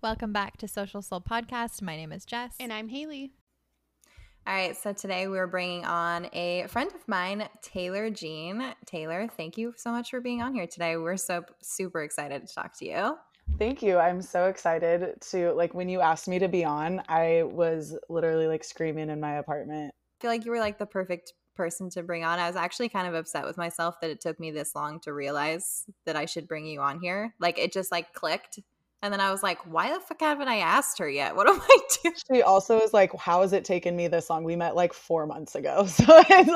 Welcome back to Social Soul Podcast. My name is Jess. And I'm Haley. All right, so today we're bringing on a friend of mine, Taylor Jean. Taylor, thank you so much for being on here today. We're so super excited to talk to you. Thank you. I'm so excited to like when you asked me to be on, I was literally like screaming in my apartment. I feel like you were like the perfect person to bring on. I was actually kind of upset with myself that it took me this long to realize that I should bring you on here. Like it just like clicked and then I was like, why the fuck haven't I asked her yet? What am I doing? She also is like, how has it taken me this long? We met like four months ago. So it's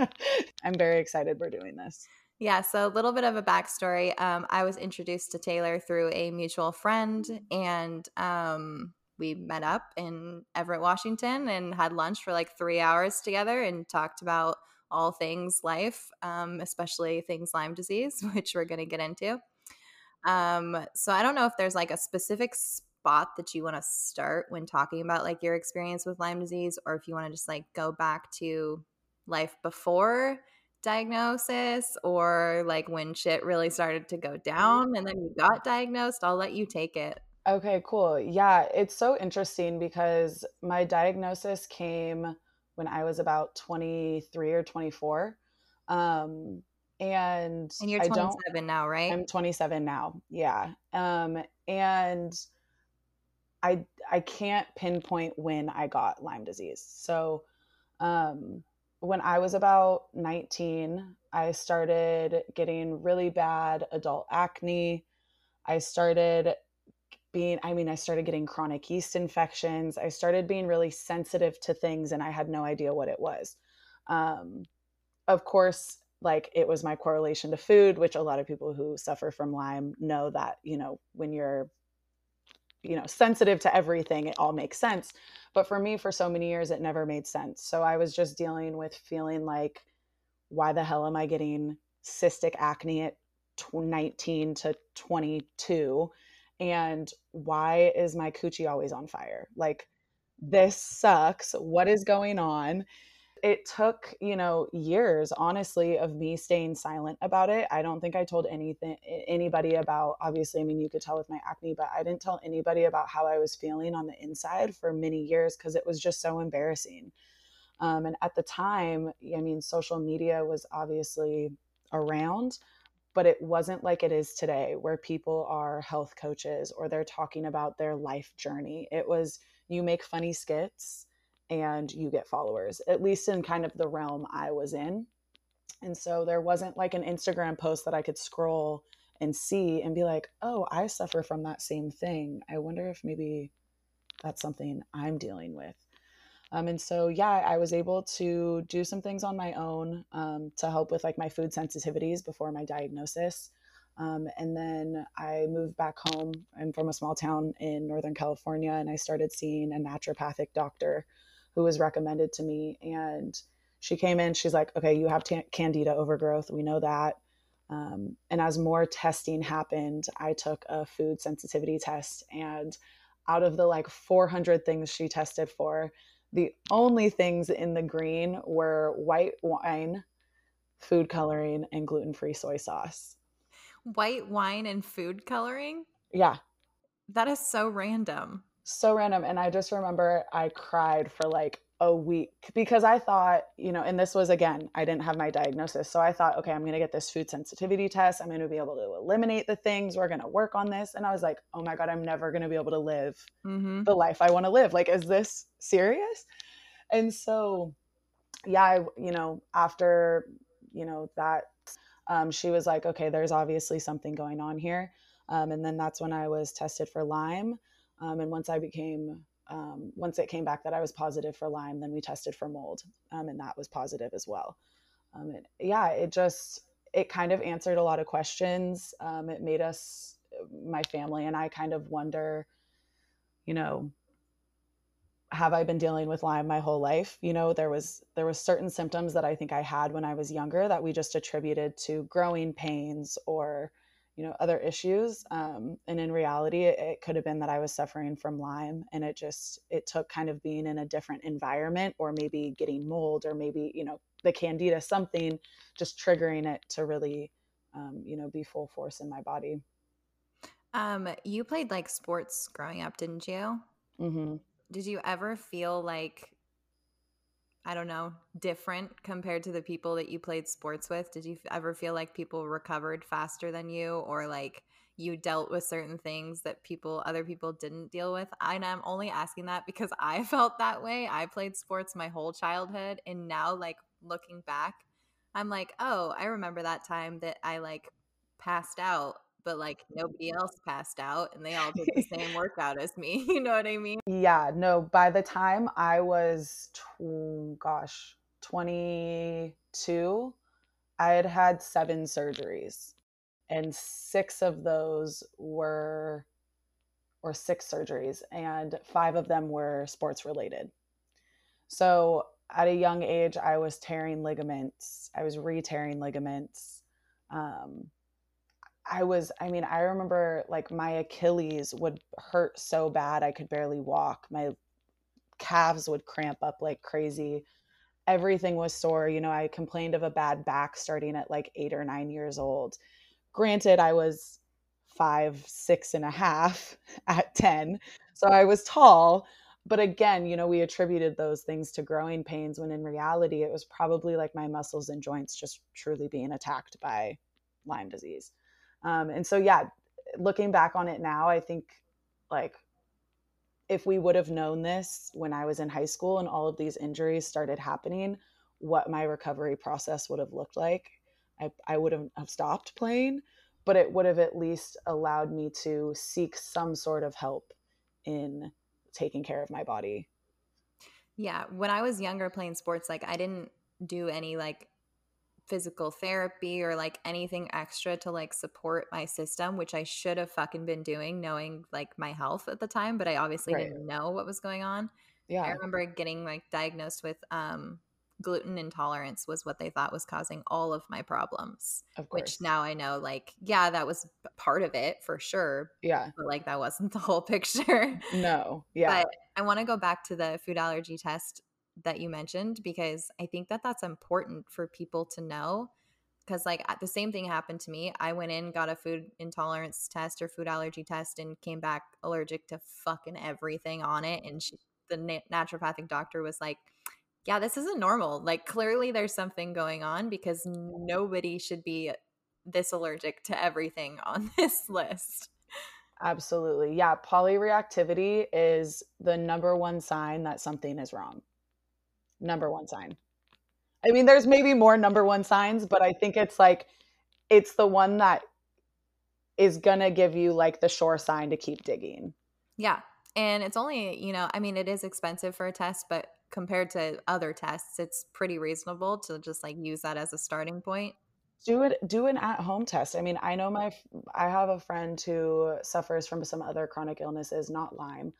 like, I'm very excited we're doing this. Yeah, so a little bit of a backstory. Um, I was introduced to Taylor through a mutual friend, and um, we met up in Everett, Washington, and had lunch for like three hours together and talked about all things life, um, especially things Lyme disease, which we're going to get into. Um, so I don't know if there's like a specific spot that you want to start when talking about like your experience with Lyme disease, or if you want to just like go back to life before diagnosis or like when shit really started to go down and then you got diagnosed. I'll let you take it. Okay, cool. Yeah, it's so interesting because my diagnosis came when I was about 23 or 24. Um, and and you're 27 now right? I'm 27 now yeah um and i i can't pinpoint when i got lyme disease so um when i was about 19 i started getting really bad adult acne. I started being i mean i started getting chronic yeast infections. I started being really sensitive to things and i had no idea what it was. Um, of course like it was my correlation to food which a lot of people who suffer from lyme know that you know when you're you know sensitive to everything it all makes sense. But for me for so many years it never made sense. So i was just dealing with feeling like why the hell am i getting cystic acne at 19 to 22 and why is my coochie always on fire? Like this sucks. What is going on it took you know years honestly of me staying silent about it. I don't think i told anything anybody about obviously i mean you could tell with my acne but i didn't tell anybody about how i was feeling on the inside for many years because it was just so embarrassing. Um, and at the time i mean social media was obviously around but it wasn't like it is today where people are health coaches or they're talking about their life journey. It was you make funny skits and you get followers, at least in kind of the realm I was in. And so there wasn't like an Instagram post that I could scroll and see and be like, oh, I suffer from that same thing. I wonder if maybe that's something I'm dealing with. Um, and so, yeah, I was able to do some things on my own um, to help with like my food sensitivities before my diagnosis. Um, and then I moved back home. I'm from a small town in Northern California, and I started seeing a naturopathic doctor who was recommended to me. And she came in, she's like, okay, you have t- candida overgrowth. We know that. Um, and as more testing happened, I took a food sensitivity test. And out of the like 400 things she tested for, the only things in the green were white wine, food coloring, and gluten free soy sauce. White wine and food coloring? Yeah. That is so random so random and i just remember i cried for like a week because i thought you know and this was again i didn't have my diagnosis so i thought okay i'm going to get this food sensitivity test i'm going to be able to eliminate the things we're going to work on this and i was like oh my god i'm never going to be able to live mm-hmm. the life i want to live like is this serious and so yeah I, you know after you know that um, she was like okay there's obviously something going on here um, and then that's when i was tested for lyme um, and once I became, um, once it came back that I was positive for Lyme, then we tested for mold, um, and that was positive as well. Um, and yeah, it just it kind of answered a lot of questions. Um, it made us, my family and I, kind of wonder, you know, have I been dealing with Lyme my whole life? You know, there was there was certain symptoms that I think I had when I was younger that we just attributed to growing pains or you know other issues um, and in reality it, it could have been that i was suffering from lyme and it just it took kind of being in a different environment or maybe getting mold or maybe you know the candida something just triggering it to really um, you know be full force in my body Um, you played like sports growing up, didn't you? mm-hmm. Did you ever feel like I don't know, different compared to the people that you played sports with? Did you ever feel like people recovered faster than you or like you dealt with certain things that people other people didn't deal with? And I'm only asking that because I felt that way. I played sports my whole childhood and now like looking back, I'm like, "Oh, I remember that time that I like passed out, but like nobody else passed out and they all did the same workout as me." You know what I mean? Yeah, no, by the time I was, tw- gosh, 22, I had had seven surgeries, and six of those were, or six surgeries, and five of them were sports related. So at a young age, I was tearing ligaments, I was re tearing ligaments. Um, I was, I mean, I remember like my Achilles would hurt so bad I could barely walk. My calves would cramp up like crazy. Everything was sore. You know, I complained of a bad back starting at like eight or nine years old. Granted, I was five, six and a half at 10. So I was tall. But again, you know, we attributed those things to growing pains when in reality, it was probably like my muscles and joints just truly being attacked by Lyme disease. Um, and so, yeah, looking back on it now, I think like if we would have known this when I was in high school and all of these injuries started happening, what my recovery process would have looked like, I, I would have, have stopped playing, but it would have at least allowed me to seek some sort of help in taking care of my body. Yeah, when I was younger playing sports, like I didn't do any like physical therapy or like anything extra to like support my system, which I should have fucking been doing knowing like my health at the time, but I obviously Right. didn't know what was going on. Yeah. I remember getting like diagnosed with um gluten intolerance was what they thought was causing all of my problems, of course. which now I know like yeah, that was part of it for sure, Yeah. but like that wasn't the whole picture. No. Yeah. But I want to go back to the food allergy test that you mentioned because I think that that's important for people to know. Because, like, the same thing happened to me. I went in, got a food intolerance test or food allergy test, and came back allergic to fucking everything on it. And she, the na- naturopathic doctor was like, Yeah, this isn't normal. Like, clearly there's something going on because nobody should be this allergic to everything on this list. Absolutely. Yeah. Polyreactivity is the number one sign that something is wrong. Number one sign. I mean, there's maybe more number one signs, but I think it's like, it's the one that is going to give you like the sure sign to keep digging. Yeah. And it's only, you know, I mean, it is expensive for a test, but compared to other tests, it's pretty reasonable to just like use that as a starting point. Do it, do an at home test. I mean, I know my, I have a friend who suffers from some other chronic illnesses, not Lyme.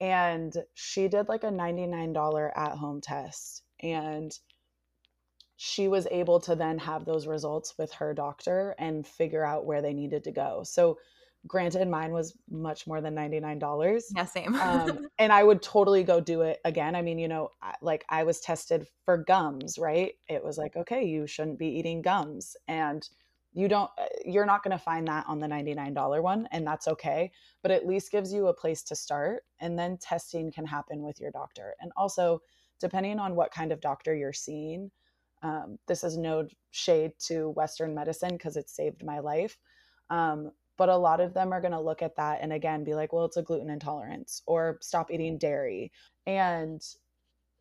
And she did like a $99 at home test. And she was able to then have those results with her doctor and figure out where they needed to go. So, granted, mine was much more than $99. Yeah, same. Um, and I would totally go do it again. I mean, you know, like I was tested for gums, right? It was like, okay, you shouldn't be eating gums. And you don't, uh, you're not going to find that on the $99 one, and that's okay. But at least gives you a place to start. And then testing can happen with your doctor. And also, depending on what kind of doctor you're seeing, um, this is no shade to Western medicine because it saved my life. Um, but a lot of them are going to look at that and again be like, well, it's a gluten intolerance or stop eating dairy. And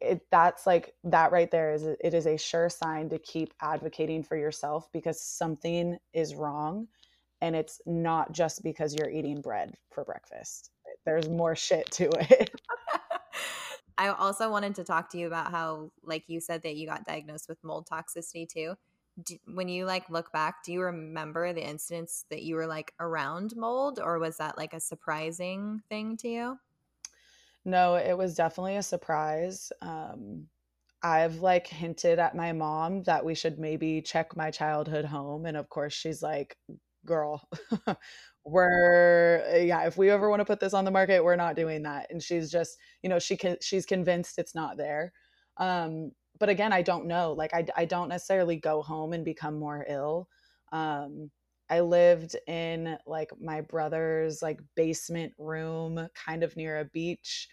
it, that's like that right there is it is a sure sign to keep advocating for yourself because something is wrong and it's not just because you're eating bread for breakfast there's more shit to it I also wanted to talk to you about how, like you said, that you got diagnosed with mold toxicity too. Do, when you like look back, do you remember the instance that you were like around mold, or was that like a surprising thing to you? No it was definitely a surprise um i've like hinted at my mom that we should maybe check my childhood home and of course she's like girl we're yeah if we ever want to put this on the market we're not doing that. And she's just you know she can she's convinced it's not there um but again i don't know like i, I don't necessarily go home and become more ill um I lived in like my brother's like basement room, kind of near a beach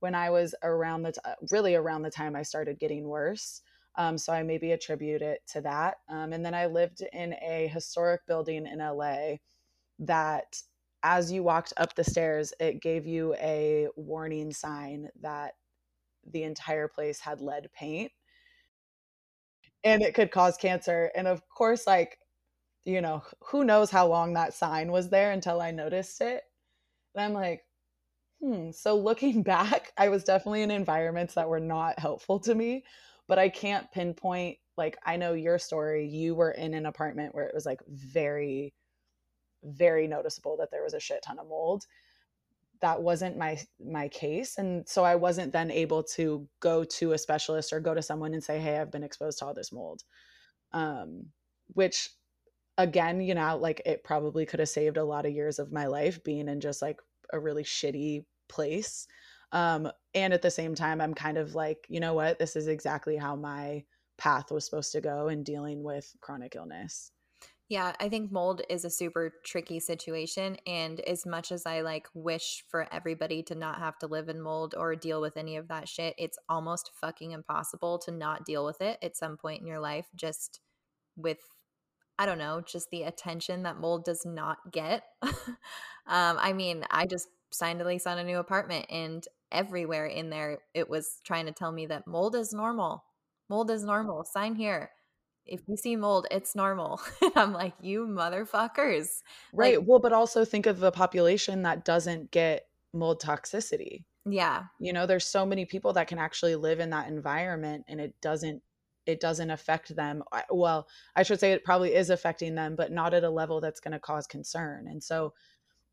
when I was around the t- really around the time I started getting worse. Um, so I maybe attribute it to that. Um, and then I lived in a historic building in LA that as you walked up the stairs, it gave you a warning sign that the entire place had lead paint and it could cause cancer. And of course, like, you know, who knows how long that sign was there until I noticed it. And I'm like, hmm. So looking back, I was definitely in environments that were not helpful to me, but I can't pinpoint, like, I know your story. You were in an apartment where it was like very, very noticeable that there was a shit ton of mold that wasn't my my case and so i wasn't then able to go to a specialist or go to someone and say hey i've been exposed to all this mold um which again you know like it probably could have saved a lot of years of my life being in just like a really shitty place um and at the same time i'm kind of like you know what this is exactly how my path was supposed to go in dealing with chronic illness yeah, I think mold is a super tricky situation. And as much as I like wish for everybody to not have to live in mold or deal with any of that shit, it's almost fucking impossible to not deal with it at some point in your life, just with, I don't know, just the attention that mold does not get. um, I mean, I just signed a lease on a new apartment and everywhere in there it was trying to tell me that mold is normal. Mold is normal. Sign here if you see mold, it's normal. I'm like, you motherfuckers. Right. Like, well, but also think of the population that doesn't get mold toxicity. Yeah. You know, there's so many people that can actually live in that environment and it doesn't it doesn't affect them. Well, I should say it probably is affecting them, but not at a level that's going to cause concern. And so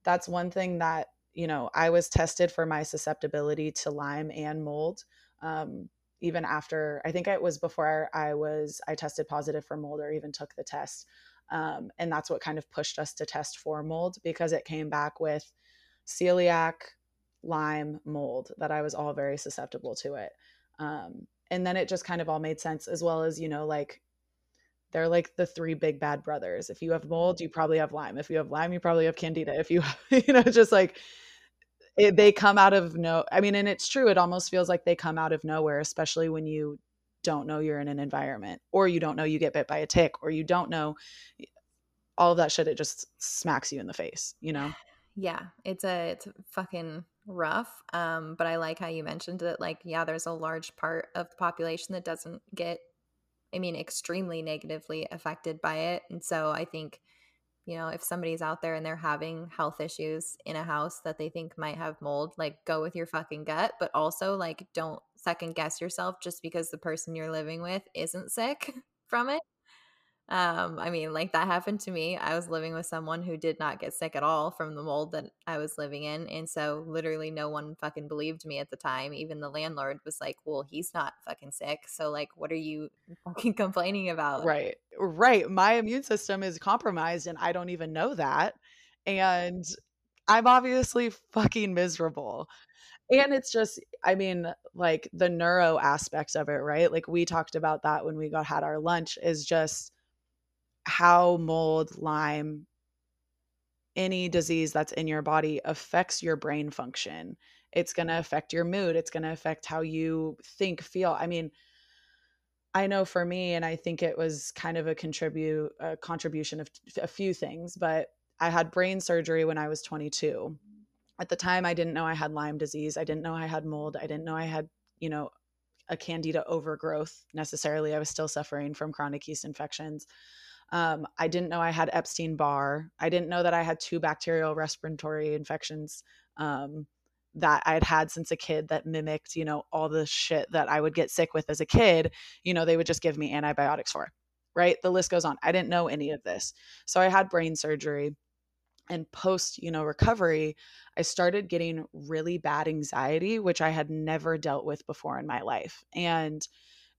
that's one thing that, you know, I was tested for my susceptibility to Lyme and mold. Um, even after I think it was before I was I tested positive for mold or even took the test. Um, and that's what kind of pushed us to test for mold because it came back with celiac, Lyme, mold that I was all very susceptible to it. Um, and then it just kind of all made sense as well as you know like they're like the three big bad brothers. If you have mold, you probably have Lyme. If you have Lyme, you probably have Candida. If you you know just like it, they come out of no i mean and it's true it almost feels like they come out of nowhere especially when you don't know you're in an environment or you don't know you get bit by a tick or you don't know all of that shit it just smacks you in the face you know yeah it's a it's fucking rough um but i like how you mentioned it like yeah there's a large part of the population that doesn't get i mean extremely negatively affected by it and so i think you know, if somebody's out there and they're having health issues in a house that they think might have mold, like go with your fucking gut, but also like don't second guess yourself just because the person you're living with isn't sick from it. Um, I mean, like that happened to me. I was living with someone who did not get sick at all from the mold that I was living in. And so literally no one fucking believed me at the time. Even the landlord was like, Well, he's not fucking sick. So like what are you fucking complaining about? Right. Right. My immune system is compromised and I don't even know that. And I'm obviously fucking miserable. And it's just, I mean, like the neuro aspect of it, right? Like we talked about that when we got had our lunch is just how mold, Lyme, any disease that's in your body affects your brain function. It's going to mm-hmm. affect your mood. It's going to affect how you think, feel. I mean, I know for me, and I think it was kind of a contribute a contribution of a few things, but I had brain surgery when I was 22. At the time, I didn't know I had Lyme disease. I didn't know I had mold. I didn't know I had, you know, a candida overgrowth necessarily. I was still suffering from chronic yeast infections. Um, I didn't know I had Epstein Barr. I didn't know that I had two bacterial respiratory infections um, that I had had since a kid that mimicked, you know, all the shit that I would get sick with as a kid. You know, they would just give me antibiotics for, right? The list goes on. I didn't know any of this. So I had brain surgery and post you know recovery i started getting really bad anxiety which i had never dealt with before in my life and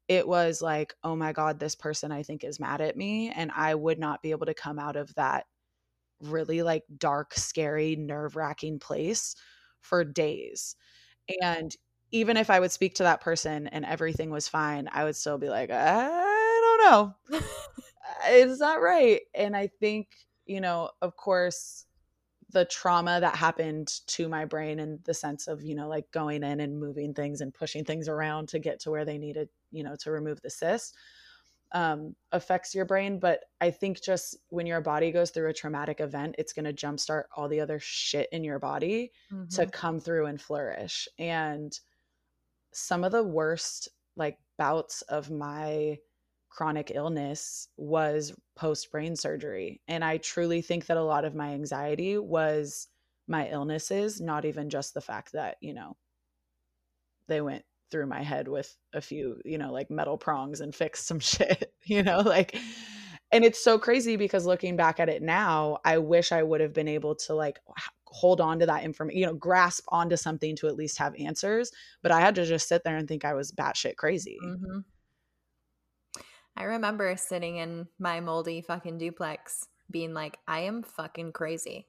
it was like, oh my God, this person I think is mad at me. And I would not be able to come out of that really like dark, scary, nerve wracking place for days. And even if I would speak to that person and everything was fine, I would still be like, I don't know. it's not right. And I think you know, of course, the trauma that happened to my brain and the sense of, you know, like going in and moving things and pushing things around to get to where they needed, you know, to remove the cyst um, affects your brain. But I think just when your body goes through a traumatic event, it's going to jumpstart all the other shit in your body mm-hmm. to come through and flourish. And some of the worst like bouts of my chronic illness was post brain surgery. And I truly think that a lot of my anxiety was my illnesses, not even just the fact that, you know, they went through my head with a few, you know, like metal prongs and fix some shit, you know, like and it's so crazy because looking back at it now, I wish I would have been able to like hold on to that information, you know, grasp onto something to at least have answers. But I had to just sit there and think I was batshit crazy. Mm-hmm. I remember sitting in my moldy fucking duplex being like, I am fucking crazy.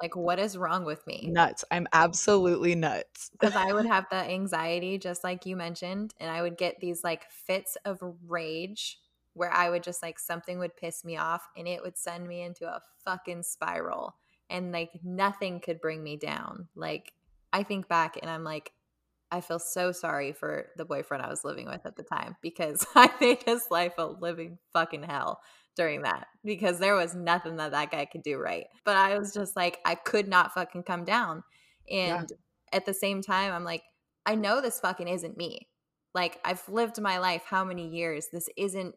Like, what is wrong with me? Nuts. I'm absolutely nuts. Because I would have the anxiety, just like you mentioned, and I would get these like fits of rage where I would just like something would piss me off and it would send me into a fucking spiral. And like nothing could bring me down. Like, I think back and I'm like, I feel so sorry for the boyfriend I was living with at the time because I made his life a living fucking hell during that because there was nothing that that guy could do right. But I was just like, I could not fucking come down. And yeah. at the same time, I'm like, I know this fucking isn't me. Like, I've lived my life how many years? This isn't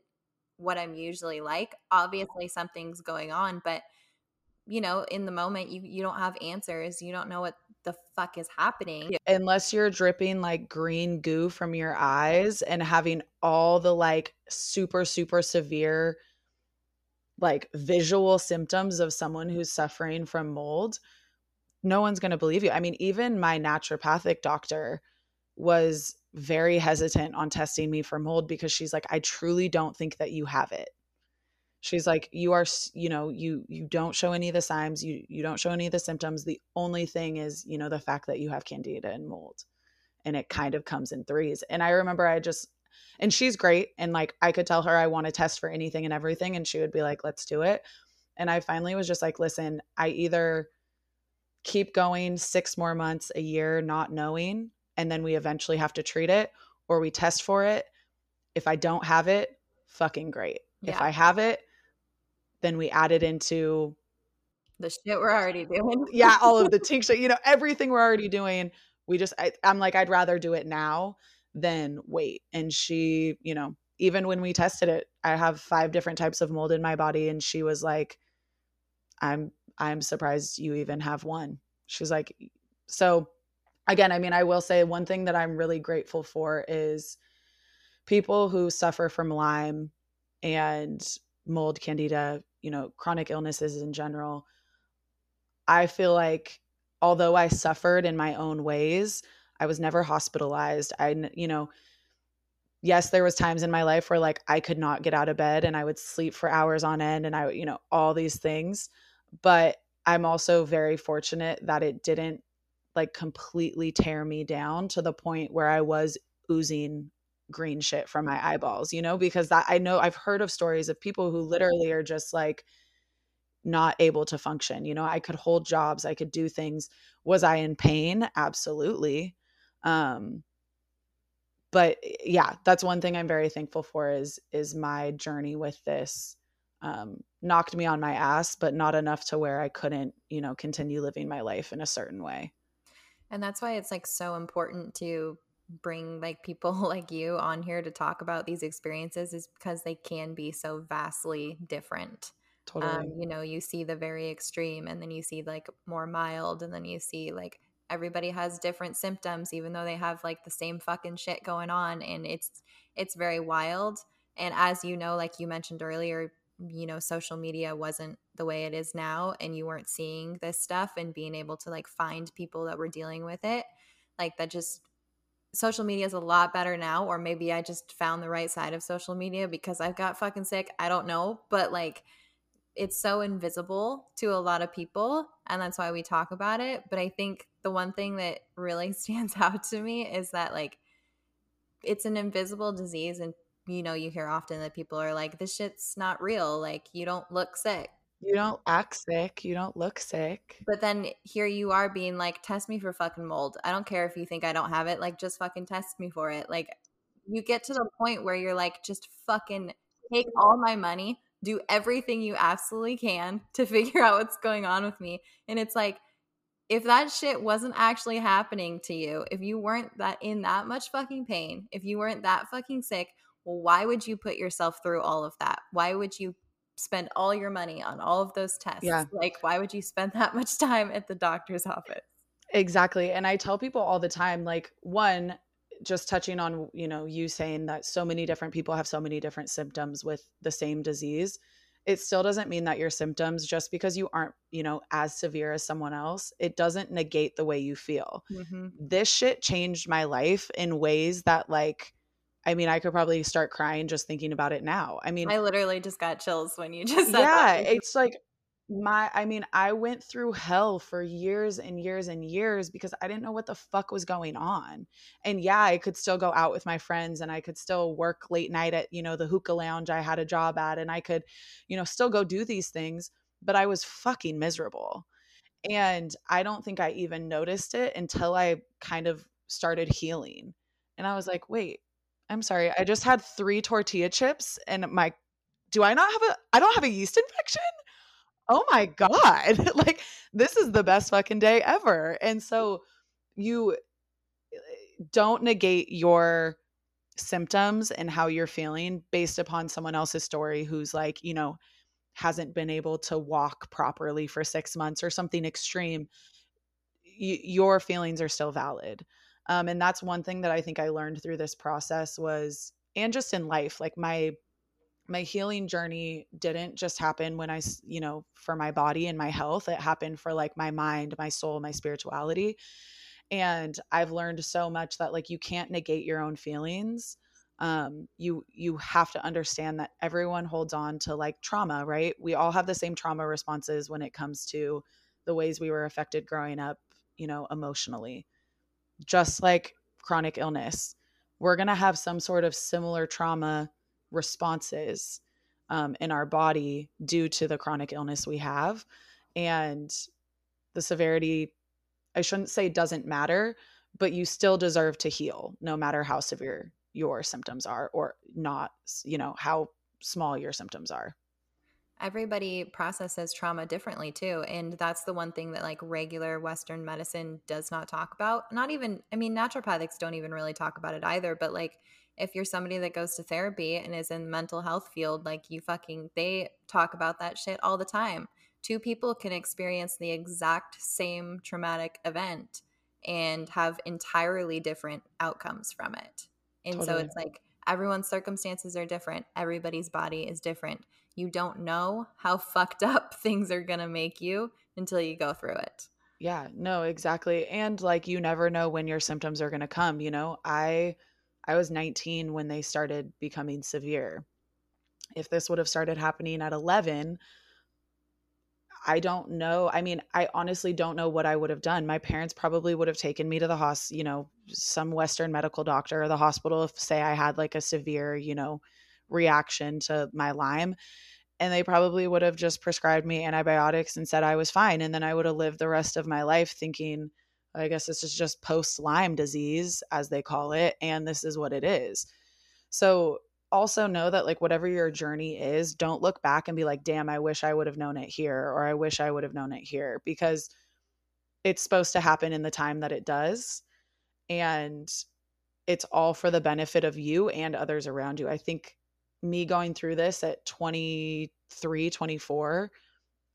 what I'm usually like. Obviously, something's going on, but you know, in the moment, you you don't have answers. You don't know what the fuck is happening. Unless you're dripping like green goo from your eyes and having all the like super, super severe like visual symptoms of someone who's suffering from mold, no one's going to believe you. I mean, even my naturopathic doctor was very hesitant on testing me for mold because she's like, I truly don't think that you have it. She's like you are you know you you don't show any of the signs you you don't show any of the symptoms. The only thing is you know the fact that you have candida and mold. And it kind of comes in threes. And i remember i just and she's great and like i could tell her i want to test for anything and everything and she would be like let's do it and i finally was just like listen i either keep going 6 more months a year not knowing and then we eventually have to treat it or we test for it if i don't have it fucking great yeah. if i have it then we add it into the shit we're already doing. yeah, all of the tincture, you know, everything we're already doing. We just, I, I'm like, I'd rather do it now than wait. And she, you know, even when we tested it, I have five different types of mold in my body, and she was like, "I'm, I'm surprised you even have one." She's like, so again, I mean, I will say one thing that I'm really grateful for is people who suffer from Lyme and mold, candida, you know, chronic illnesses in general, I feel like although I suffered in my own ways, I was never hospitalized. I, you know, yes, there was times in my life where like I could not get out of bed and I would sleep for hours on end and I, you know, all these things. But I'm also very fortunate that it didn't like completely tear me down to the point where I was oozing green shit from my eyeballs, you know, because that I know I've heard of stories of people who literally are just like not able to function. You know, I could hold jobs, I could do things. Was I in pain? Absolutely. Um but yeah, that's one thing I'm very thankful for is is my journey with this um knocked me on my ass, but not enough to where I couldn't, you know, continue living my life in a certain way. And that's why it's like so important to bring like people like you on here to talk about these experiences is because they can be so vastly different. Totally. Um, you know, you see the very extreme and then you see like more mild and then you see like everybody has different symptoms even though they have like the same fucking shit going on and it's it's very wild. And as you know, like you mentioned earlier, you know, social media wasn't the way it is now and you weren't seeing this stuff and being able to like find people that were dealing with it. Like that just social media is a lot better now or maybe i just found the right side of social media because i've got fucking sick i don't know but like it's so invisible to a lot of people and that's why we talk about it but i think the one thing that really stands out to me is that like it's an invisible disease and you know you hear often that people are like this shit's not real like you don't look sick You don't act sick. You don't look sick. But then here you are being like, test me for fucking mold. I don't care if you think I don't have it. Like, just fucking test me for it. Like, you get to the point where you're like, just fucking take all my money, do everything you absolutely can to figure out what's going on with me. And it's like, if that shit wasn't actually happening to you, if you weren't that in that much fucking pain, if you weren't that fucking sick, well, why would you put yourself through all of that? Why would you spend all your money on all of those tests. Yeah. Like, why would you spend that much time at the doctor's office? Exactly. And I tell people all the time like, one, just touching on, you know, you saying that so many different people have so many different symptoms with the same disease. It still doesn't mean that your symptoms, just because you aren't, you know, as severe as someone else, it doesn't negate the way you feel. Mm-hmm. This shit changed my life in ways that, like, I mean, I could probably start crying just thinking about it now. I mean, I literally just got chills when you just said yeah, that. it's like my I mean, I went through hell for years and years and years because I didn't know what the fuck was going on. And yeah, I could still go out with my friends and I could still work late night at, you know, the hookah lounge I had a job at and I could, you know, still go do these things, but I was fucking miserable. And I don't think I even noticed it until I kind of started healing. And I was like, wait, I'm sorry. I just had three tortilla chips and my do I not have a I don't have a yeast infection? Oh my god. like this is the best fucking day ever. And so you eh, don't negate your symptoms and how you're feeling based upon someone else's story who's like, you know, hasn't been able to walk properly for 6 months or something extreme. Y- your feelings are still valid um, and that's one thing that i think i learned through this process was and just in life like my my healing journey didn't just happen when i you know for my body and my health it happened for like my mind my soul my spirituality. And i've learned so much that like you can't negate your own feelings. Um you you have to understand that everyone holds on to like trauma right? We all have the same trauma responses when it comes to the ways we were affected growing up you know emotionally. Just like chronic illness, we're going to have some sort of similar trauma responses um, in our body due to the chronic illness we have. And the severity, I shouldn't say doesn't matter, but you still deserve to heal no matter how severe your symptoms are or not, you know, how small your symptoms are everybody processes trauma differently too and that's the one thing that like regular western medicine does not talk about not even i mean naturopathics don't even really talk about it either but like if you're somebody that goes to therapy and is in the mental health field like you fucking they talk about that shit all the time two people can experience the exact same traumatic event and have entirely different outcomes from it and totally. so it's like everyone's circumstances are different everybody's body is different you don't know how fucked up things are going to make you until you go through it. Yeah, no, exactly. And like you never know when your symptoms are going to come, you know. I I was 19 when they started becoming severe. If this would have started happening at 11, I don't know. I mean, I honestly don't know what I would have done. My parents probably would have taken me to the hospital, you know, some Western medical doctor or the hospital if, say, I had like a severe, you know, reaction to my Lyme. And they probably would have just prescribed me antibiotics and said I was fine. And then I would have lived the rest of my life thinking, I guess this is just post Lyme disease, as they call it. And this is what it is. So also know that, like, whatever your journey is, don't look back and be like, damn, I wish I would have known it here, or I wish I would have known it here, because it's supposed to happen in the time that it does. And it's all for the benefit of you and others around you. I think me going through this at 23, 24,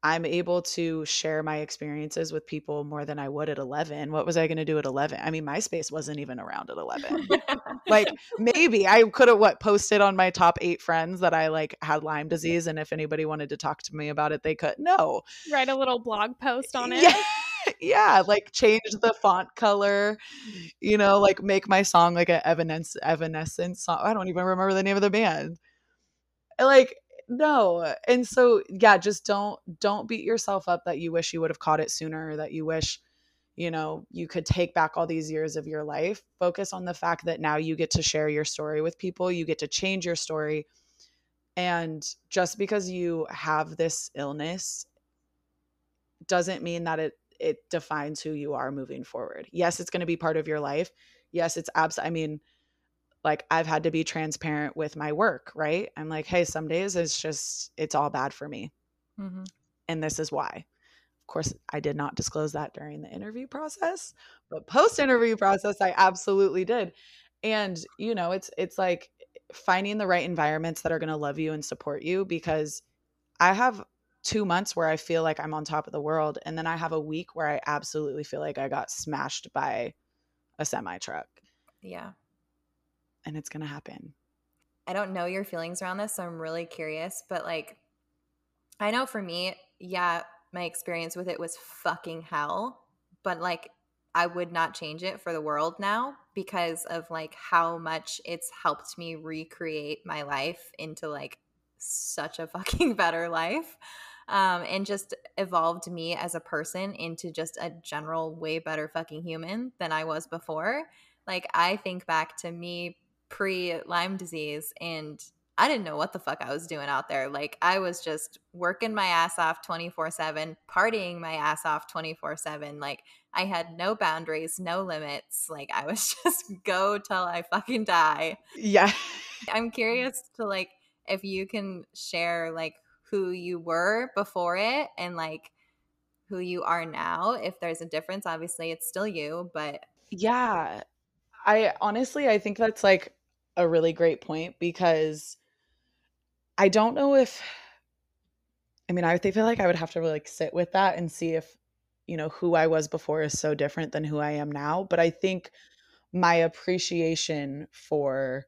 I'm able to share my experiences with people more than I would at 11. What was I going to do at 11? I mean, MySpace wasn't even around at 11. like maybe I could have what posted on my top 8 friends that I like had Lyme disease and if anybody wanted to talk to me about it, they could. No. Write a little blog post on it. Yeah. yeah, like change the font color, you know, like make my song like an Evanescence, Evanescence song. I don't even remember the name of the band like no uh, and so yeah just don't don't beat yourself up that you wish you would have caught it sooner that you wish you know you could take back all these years of your life focus on the fact that now you get to share your story with people you get to change your story And just because you have this illness doesn't mean that it it defines who you are moving forward. Yes, it's going to be part of your life. Yes, it's abs I mean, like I've had to be transparent with my work, right? I'm like, "Hey, some days it's just it's all bad for me." Mm-hmm. And this is why. Of course, I did not disclose that during the interview process, but post interview process I absolutely did. And, you know, it's it's like finding the right environments that are going to love you and support you because I have two months where I feel like I'm on top of the world. And then I have a week where I absolutely feel like I got smashed by a semi truck. Yeah. And it's going to happen. I don't know your feelings around this. So I'm really curious. But like, I know for me, yeah, my experience with it was fucking hell. But like, I would not change it for the world now because of like how much it's helped me recreate my life into like such a fucking better life. Um, and just evolved me as a person into just a general way better fucking human than I was before. Like I think back to me pre Lyme disease and I didn't know what the fuck I was doing out there. Like I was just working my ass off 24/7, partying my ass off 24/7. Like I had no boundaries, no limits. Like I was just go till I fucking die. Yeah. I'm curious to like if you can share like who you were before it and like who you are now. If there's a difference, obviously it's still you, but yeah. I honestly I think that's like a really great point because I don't know if I mean, I would feel like I would have to really like sit with that and see if, you know, who I was before is so different than who I am now. But I think my appreciation for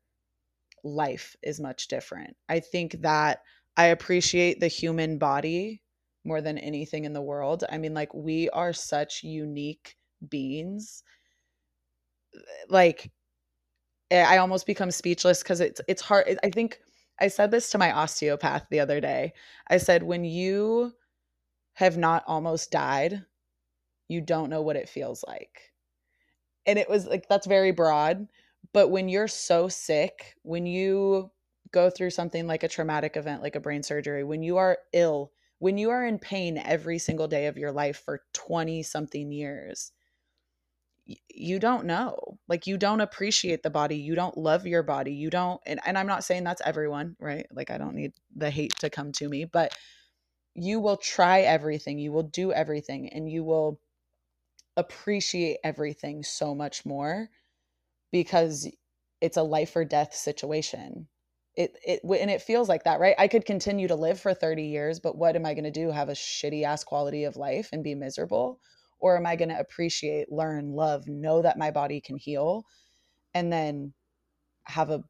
life is much different. I think that I appreciate the human body more than anything in the world. I mean, like, we are such unique beings. Like, Eh, I almost become speechless because it's it's hard. I think I said this to my osteopath the other day. I said, when you have not almost died, you don't know what it feels like. And it was like, that's very broad. But when you're so sick, when you go through something like a traumatic event, like a brain surgery, when you are ill, when you are in pain every single day of your life for 20 something years, you don't know like you don't appreciate the body you don't love your body you don't and, and i'm not saying that's everyone right? Like i don't need the hate to come to me but you will try everything you will do everything and you will appreciate everything so much more because it's a life or death situation. It it and it feels like that right? I could continue to live for 30 years but what am i going to do? Have a shitty ass quality of life and be miserable or am I going to appreciate, learn, love, know that my body can heal and then have a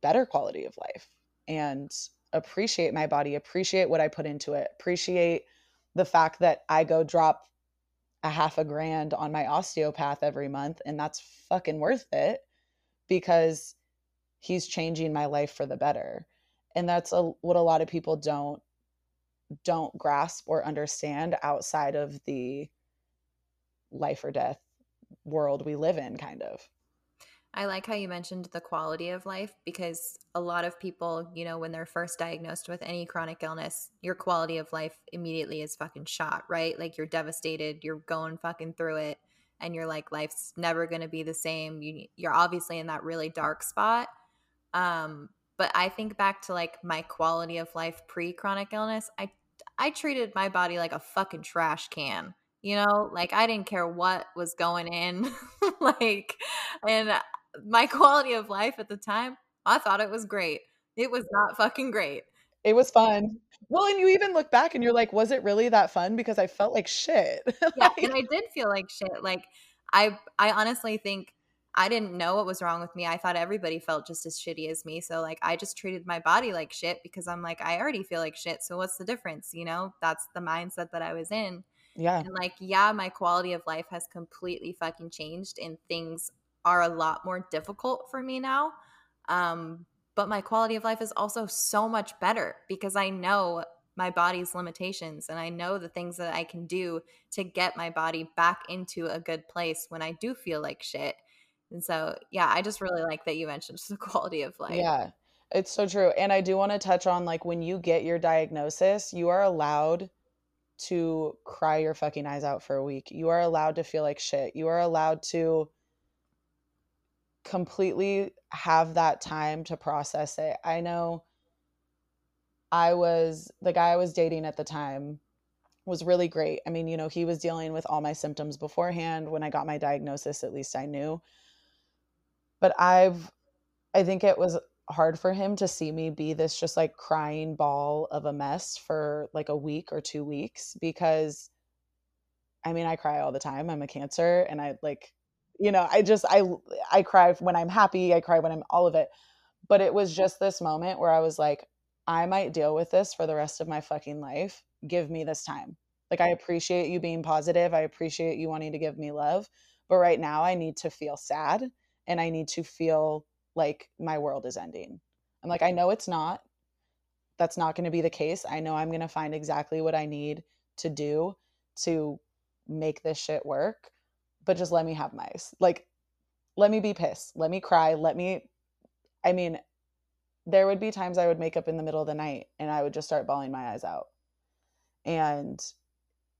better quality of life and appreciate my body, appreciate what I put into it, appreciate the fact that I go drop a half a grand on my osteopath every month and that's fucking worth it because he's changing my life for the better. And that's a, what a lot of people don't don't grasp or understand outside of the life or death world we live in, kind of. I like how you mentioned the quality of life because a lot of people, you know, when they're first diagnosed with any chronic illness, your quality of life immediately is fucking shot, right? Like you're devastated, you're going fucking through it, and you're like, life's never going to be the same. You, you're obviously in that really dark spot. Um, but I think back to like my quality of life pre chronic illness. I I treated my body like a fucking trash can you know like i didn't care what was going in like and my quality of life at the time i thought it was great it was not fucking great it was fun well and you even look back and you're like was it really that fun because i felt like shit like, yeah and i did feel like shit like i i honestly think I didn't know what was wrong with me. I thought everybody felt just as shitty as me. So like I just treated my body like shit because I'm like I already feel like shit. So what's the difference, you know? That's the mindset that I was in. Yeah. And like, yeah, my quality of life has completely fucking changed and things are a lot more difficult for me now. Um, but my quality of life is also so much better because I know my body's limitations and I know the things that I can do to get my body back into a good place when I do feel like shit. And so, yeah, I just really like that you mentioned the quality of life. Yeah. It's so true. And I do want to touch on like when you get your diagnosis, you are allowed to cry your fucking eyes out for a week. You are allowed to feel like shit. You are allowed to completely have that time to process it. I know I was the guy I was dating at the time was really great. I mean, you know, he was dealing with all my symptoms beforehand. When I got my diagnosis, at least I knew. But I've I think it was hard for him to see me be this just like crying ball of a mess for like a week or 2 weeks because I mean, I cry all the time. I'm a cancer and I like you know, I just I I cry when I'm happy, I cry when I'm all of it. But it was just this moment where I was like I might deal with this for the rest of my fucking life. Give me this time. Like, I appreciate you being positive. I appreciate you wanting to give me love. But right now, I need to feel sad and I need to feel like my world is ending. I'm like, I know it's not. That's not going to be the case. I know I'm going to find exactly what I need to do to make this shit work. But just let me have my, like, let me be pissed. Let me cry. Let me, I mean, there would be times I would make up in the middle of the night and I would just start bawling my eyes out. And,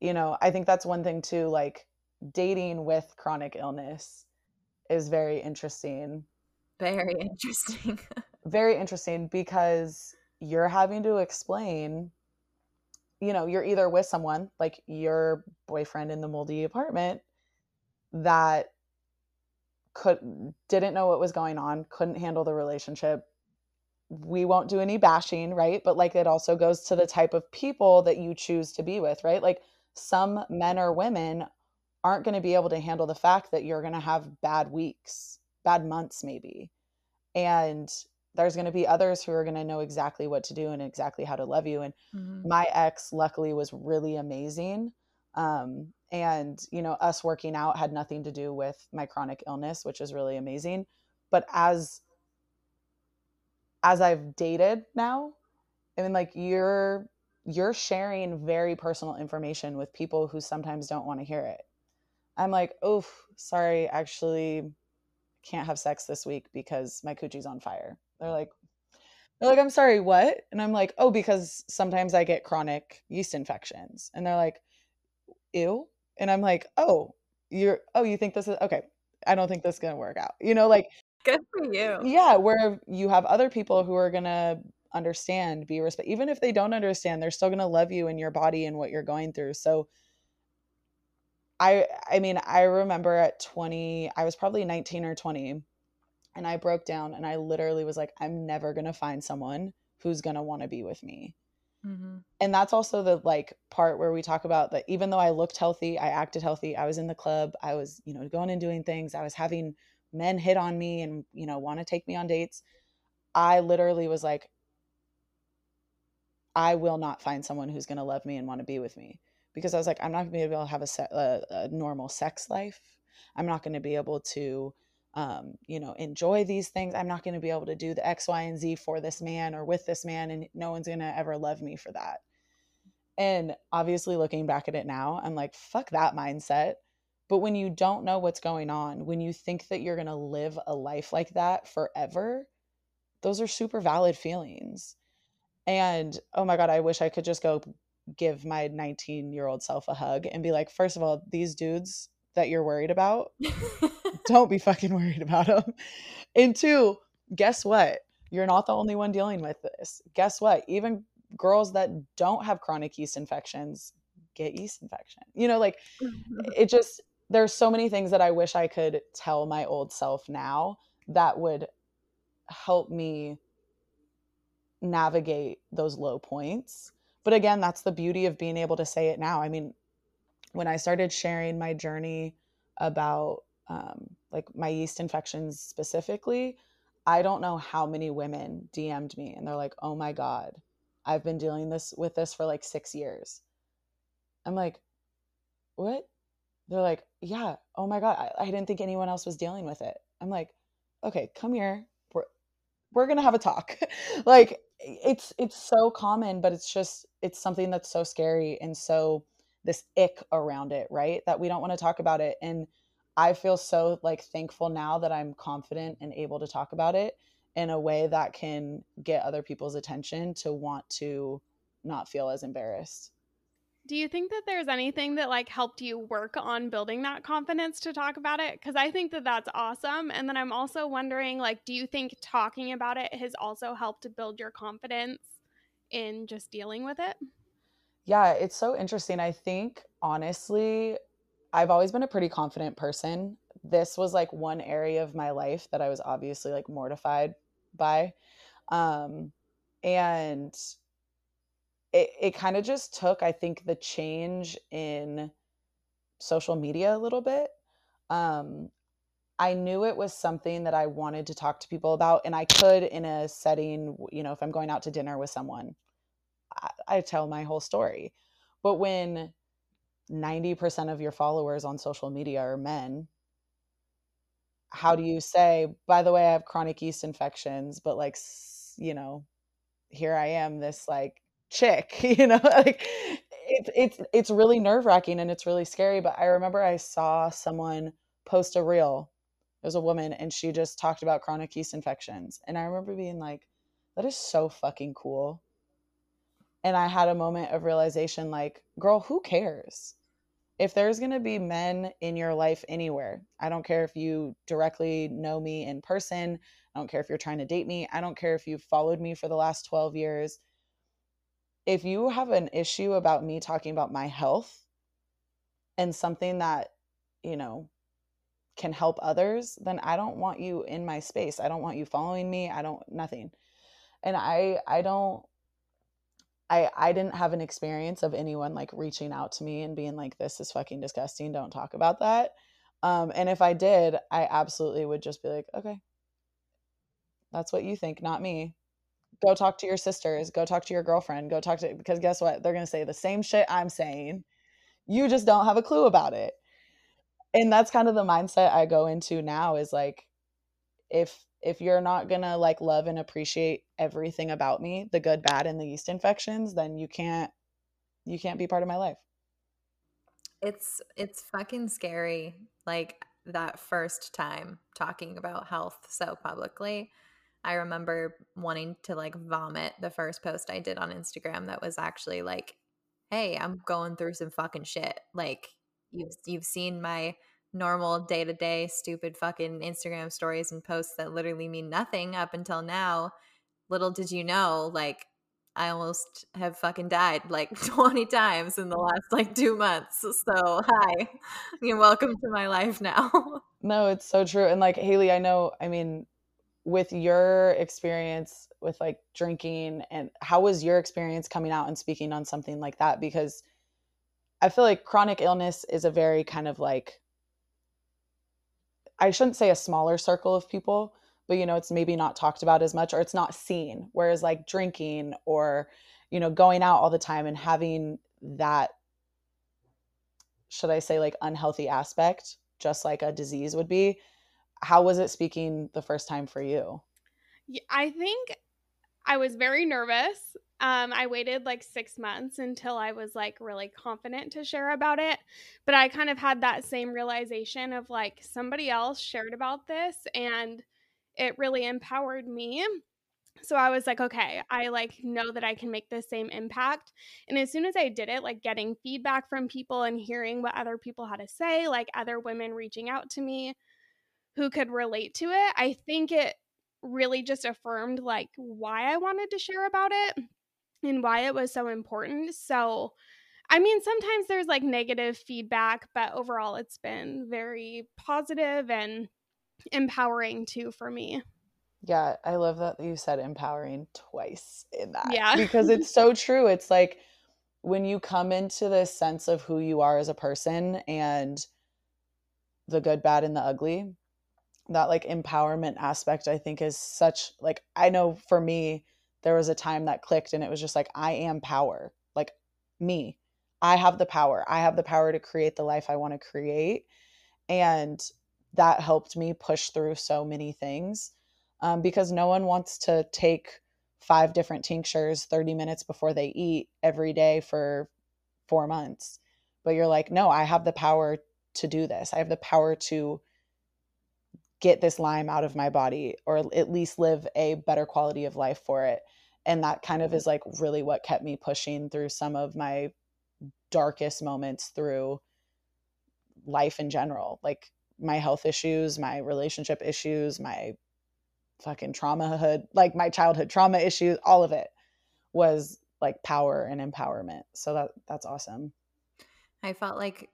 you know, I think that's one thing too, like dating with chronic illness is very interesting. Very mm. interesting. very interesting because you're having to explain, you know, you're either with someone like your boyfriend in the moldy apartment that could didn't know what was going on, couldn't handle the relationship, we won't do any bashing, right? But like it also goes to the type of people that you choose to be with, right? Like some men or women aren't going to be able to handle the fact that you're going to have bad weeks, bad months, maybe. And there's going to be others who are going to know exactly what to do and exactly how to love you. And mm-hmm. my ex, luckily, was really amazing. Um, and, you know, us working out had nothing to do with my chronic illness, which is really amazing. But as as I've dated now, I mean like you're you're sharing very personal information with people who sometimes don't want to hear it. I'm like, "Oh, sorry, actually can't have sex this week because my coochie's on fire." They're like they're like, "I'm sorry, what?" And I'm like, "Oh, because sometimes I get chronic yeast infections." And they're like, "Ew." And I'm like, "Oh, you're oh, you think this is okay. I don't think this is going to work out." You know, like Good for you. Yeah, where you have other people who are going to understand, be respect even if they don't understand, they're still going to love you and your body and what you're going through. So I I mean, I remember at 20, I was probably 19 or 20 and I broke down and I literally was like I'm never going to find someone who's going to want to be with me. Mm-hmm. And that's also the like part where we talk about that even though I looked healthy, I acted healthy, I was in the club, I was, you know, going and doing things, I was having men hit on me and you know want to take me on dates i literally was like i will not find someone who's going to love me and want to be with me because i was like i'm not to be able to have a, se- a, a normal sex life. I'm not to be able to um, you know enjoy these things. I'm not to be able to do the x y and z for this man or with this man and no one's to ever love me for that. And obviously looking back at it now i'm like fuck that mindset. But when you don't know what's going on, when you think that you're going to live a life like that forever, those are super valid feelings. And oh my God, I wish I could just go give my 19 year old self a hug and be like, first of all, these dudes that you're worried about, don't be fucking worried about them. And two, guess what? You're not the only one dealing with this. Guess what? Even girls that don't have chronic yeast infections get yeast infection. You know, like mm-hmm. it just there's so many things that I wish I could tell my old self now that would help me navigate those low points. But again, that's the beauty of being able to say it now. I mean, when I started sharing my journey about um, like my yeast infections specifically, I don't know how many women DM'd me and they're like, "Oh my god, I've been dealing this with this for like 6 years." I'm like, "What? they're like, yeah, oh my God, I, I didn't think anyone else was dealing with it. I'm like, okay, come here. We're, we're going to have a talk. like it's, it's so common, but it's just, it's something that's so scary. And so this ick around it, right? That we don't want to talk about it. And I feel so like thankful now that I'm confident and able to talk about it. in a way that can get other people's attention to want to not feel as embarrassed. Do you think that there's anything that like helped you work on building that confidence to talk about it? Cuz I think that that's awesome. And then I'm also wondering like do you think talking about it has also helped to build your confidence in just dealing with it? Yeah, it's so interesting. I think honestly, I've always been a pretty confident person. This was like one area of my life that I was obviously like mortified by. Um and it, it kind of just took, I think, the change in social media a little bit. Um, I knew it was something that I wanted to talk to people about, and I could in a setting, you know, if I'm going out to dinner with someone, I, I tell my whole story. But when 90% of your followers on social media are men, how do you say, by the way, I have chronic yeast infections, but like, you know, here I am, this like chick you know like it's it's it's really nerve-wracking and it's really scary but i remember i saw someone post a reel it was a woman and she just talked about chronic yeast infections. And i remember being like that is so fucking cool. And i had a moment of realization like girl who cares? If there's going to be men in your life anywhere i don't care if you directly know me in person i don't care if you're trying to date me i don't care if you've followed me for the last 12 years if you have an issue about me talking about my health and something that, you know, can help others, then I don't want you in my space. I don't want you following me. I don't nothing. And I I don't I I didn't have an experience of anyone like reaching out to me and being like this is fucking disgusting. Don't talk about that. Um and if I did, I absolutely would just be like, okay. That's what you think, not me go talk to your sisters, go talk to your girlfriend, go talk to because guess what? They're going to say the same shit I'm saying. You just don't have a clue about it. And that's kind of the mindset I go into now is like if if you're not going to like love and appreciate everything about me, the good, bad and the yeast infections, then you can't you can't be part of my life. It's it's fucking scary like that first time talking about health so publicly I remember wanting to like vomit the first post I did on Instagram that was actually like, "Hey, I'm going through some fucking shit." Like you've you've seen my normal day-to-day stupid fucking Instagram stories and posts that literally mean nothing up until now. Little did you know, like I almost have fucking died like 20 times in the last like 2 months. So, hi. You're welcome to my life now. no, it's so true. And like Haley, I know, I mean, with your experience with like drinking and how was your experience coming out and speaking on something like that because i feel like chronic illness is a very kind of like i shouldn't say a smaller circle of people but you know it's maybe not talked about as much or it's not seen whereas like drinking or you know going out all the time and having that should i say like unhealthy aspect just like a disease would be how was it speaking the first time for you? I think I was very nervous. Um, I waited like six months until I was like really confident to share about it. But I kind of had that same realization of like somebody else shared about this and it really empowered me. So I was like, okay, I like know that I can make the same impact. And as soon as I did it, like getting feedback from people and hearing what other people had to say, like other women reaching out to me, who could relate to it, I think it really just affirmed like why I wanted to share about it and why it was so important. So, I mean, sometimes there's like negative feedback, but overall it's been very positive and empowering too for me. Yeah, I love that you said empowering twice in that. Yeah. because it's so true. It's like when you come into this sense of who you are as a person and the good, bad, and the ugly, that like empowerment aspect i think is such like i know for me there was a time that clicked and it was just like i am power. Like me. I have the power. I have the power to create the life i want to create. And that helped me push through so many things um, because no one wants to take five different tinctures 30 minutes before they eat every day for four months. But you're like no i have the power to do this. I have the power to get this Lyme out of my body or at least live a better quality of life for it. And that kind of mm-hmm. is like really what kept me pushing through some of my darkest moments through life in general. Like my health issues, my relationship issues, my fucking trauma hood, like my childhood trauma issues, all of it was like power and empowerment. So that that's awesome. I felt like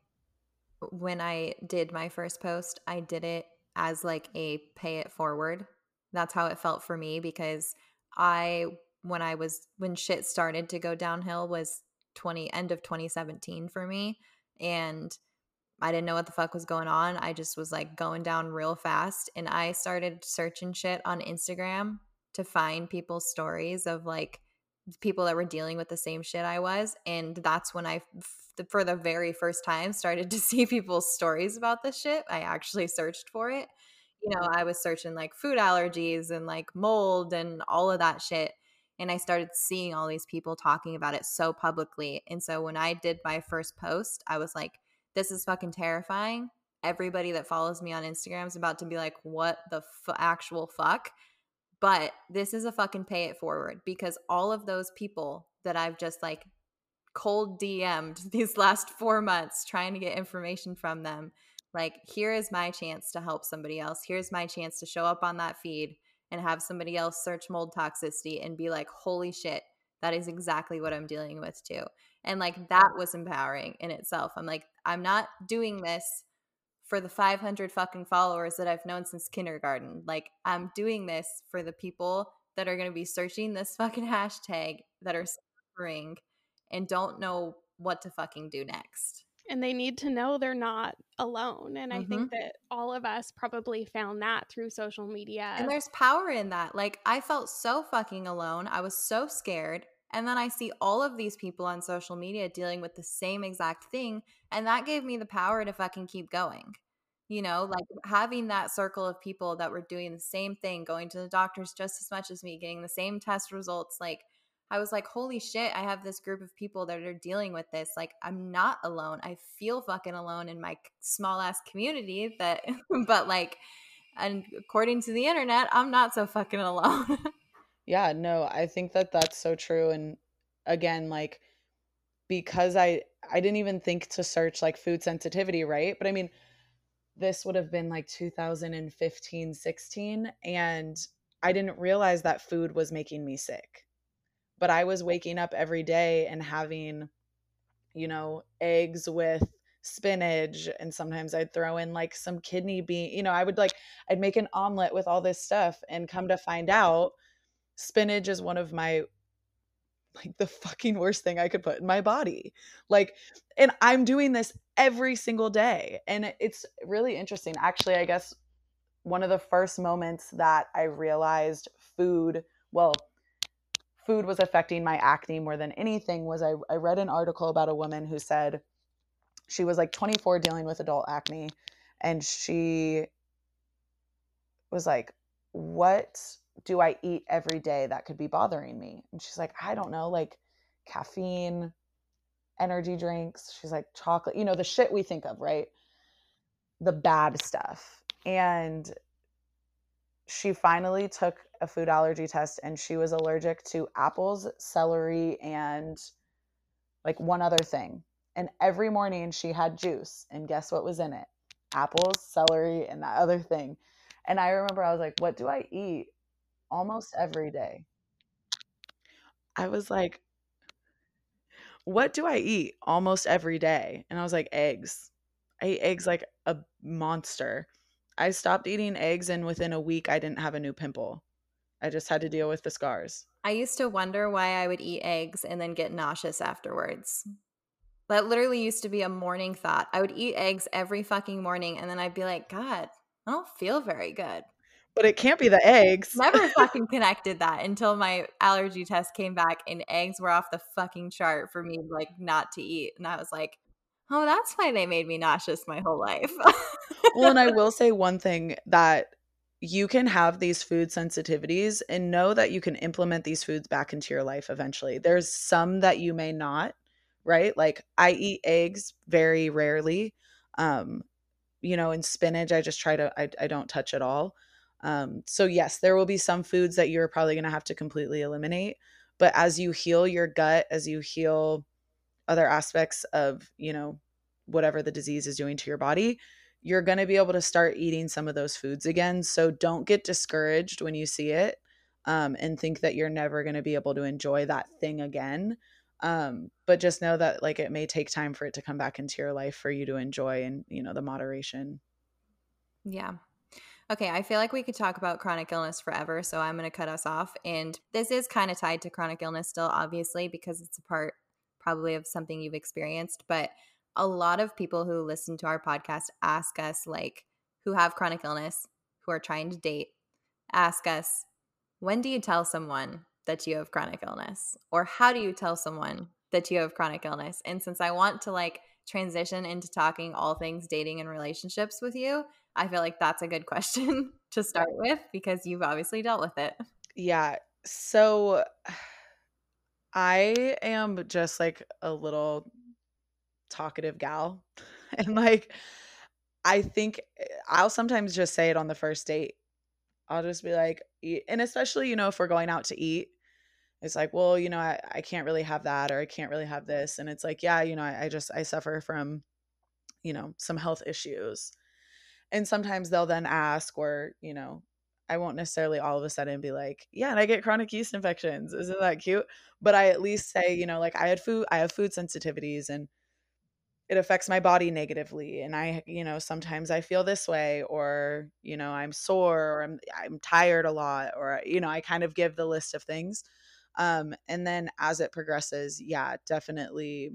when I did my first post, I did it as like a pay it forward. That's how it felt for me because I when I was when shit started to go downhill was 20 end of 2017 for me and I didn't know what the fuck was going on. I just was like going down real fast and I started searching shit on Instagram to find people's stories of like people that were dealing with the same shit I was and that's when I for the very first time started to see people's stories about this shit. I actually searched for it. You know, I was searching like food allergies and like mold and all of that shit and I started seeing all these people talking about it so publicly. And so when I did my first post, I was like this is fucking terrifying. Everybody that follows me on Instagram is about to be like, what the f- actual fuck? But this is a fucking pay it forward because all of those people that I've just like cold DM'd these last four months trying to get information from them, like, here is my chance to help somebody else. Here's my chance to show up on that feed and have somebody else search mold toxicity and be like, holy shit, that is exactly what I'm dealing with too. And like that was empowering in itself. I'm like, I'm not doing this for the 500 fucking followers that I've known since kindergarten. Like, I'm doing this for the people that are going to be searching this fucking hashtag that are suffering and don't know what to fucking do next. And they need to know they're not alone. And mm-hmm. I think mm-hmm. that all of us probably found that through social media. And there's power in that. Like, I felt so fucking alone. I was so scared. And then I see all of these people on social media dealing with the same exact thing. And that gave me the power to fucking keep going. You know, like having that circle of people that were doing the same thing, going to the doctors just as much as me, getting the same test results. Like, I was like, holy shit, I have this group of people that are dealing with this. Like, I'm not alone. I feel fucking alone in my small ass community that, but like, and according to the internet, I'm not so fucking alone. Yeah, no, I think that that's so true and again like because I I didn't even think to search like food sensitivity, right? But I mean this would have been like 2015, 16 and I didn't realize that food was making me sick. But I was waking up every day and having you know, eggs with spinach and sometimes I'd throw in like some kidney bean, you know, I would like I'd make an omelet with all this stuff and come to find out spinach is one of my like the fucking worst thing I could put in my body. Like, and I'm doing this every single day. And it's really interesting. Actually, I guess one of the first moments that I realized food, well, food was affecting my acne more than anything was I, I read an article about a woman who said she was like 24 dealing with adult acne. And she was like, what do I eat every day that could be bothering me? And she's like, I don't know, like caffeine, energy drinks. She's like, chocolate, you know, the shit we think of, right? The bad stuff. And she finally took a food allergy test and she was allergic to apples, celery, and like one other thing. And every morning she had juice. And guess what was in it? Apples, celery, and that other thing. And I remember I was like, what do I eat? almost every day. I was like, what do I eat almost every day? And I was like, eggs. I ate eggs like a monster. I stopped eating eggs, and within a week, I didn't have a new pimple. I just had to deal with the scars. I used to wonder why I would eat eggs and then get nauseous afterwards. That literally used to be a morning thought. I would eat eggs every fucking morning, and then I'd be like, God, I don't feel very good but it can't be the eggs. Never fucking connected that until my allergy test came back and eggs were off the fucking chart for me, like not to eat. And I was like, oh, that's why they made me nauseous my whole life. well, and I will say one thing that you can have these food sensitivities and know that you can implement these foods back into your life eventually. There's some that you may not, right? Like I eat eggs very rarely. Um, you know, in spinach, I just try to, I, I don't touch at all. Um, so, yes, there will be some foods that you're probably going to have to completely eliminate. But as you heal your gut, as you heal other aspects of, you know, whatever the disease is doing to your body, you're going to be able to start eating some of those foods again. So don't get discouraged when you see it um, and think that you're never going to be able to enjoy that thing again. Um, but just know that like it may take time for it to come back into your life for you to enjoy and, you know, the moderation. Yeah. Okay, I feel like we could talk about chronic illness forever, so I'm going to cut us off. And this is kind of tied to chronic illness still, obviously, because it's a part probably of something you've experienced. But a lot of people who listen to our podcast ask us, like, who have chronic illness, who are trying to date, ask us, when do you tell someone that you have chronic illness? Or how do you tell someone that you have chronic illness? And since I want to like transition into talking all things dating and relationships with you, I feel like that's a good question to start with because you've obviously dealt with it. Yeah. So I am just like a little talkative gal. And like, I think eh, I'll sometimes just say it on the first date. I'll just be like, and especially, you know, if we're going out to eat, it's like, well, you know, I, I can't really have that or I can't really have this. And it's like, yeah, you know, I, I just, I suffer from, you know, some health issues. And sometimes they'll then ask, or, you know, I won't necessarily all of a sudden be like, yeah, and I get chronic yeast infections. Isn't that cute? But I at least say, you know, like I had food, I have food sensitivities and it affects my body negatively and i you know sometimes i feel this way or you know i'm sore or i'm i'm tired a lot or you know i kind of give the list of things um and then as it progresses yeah definitely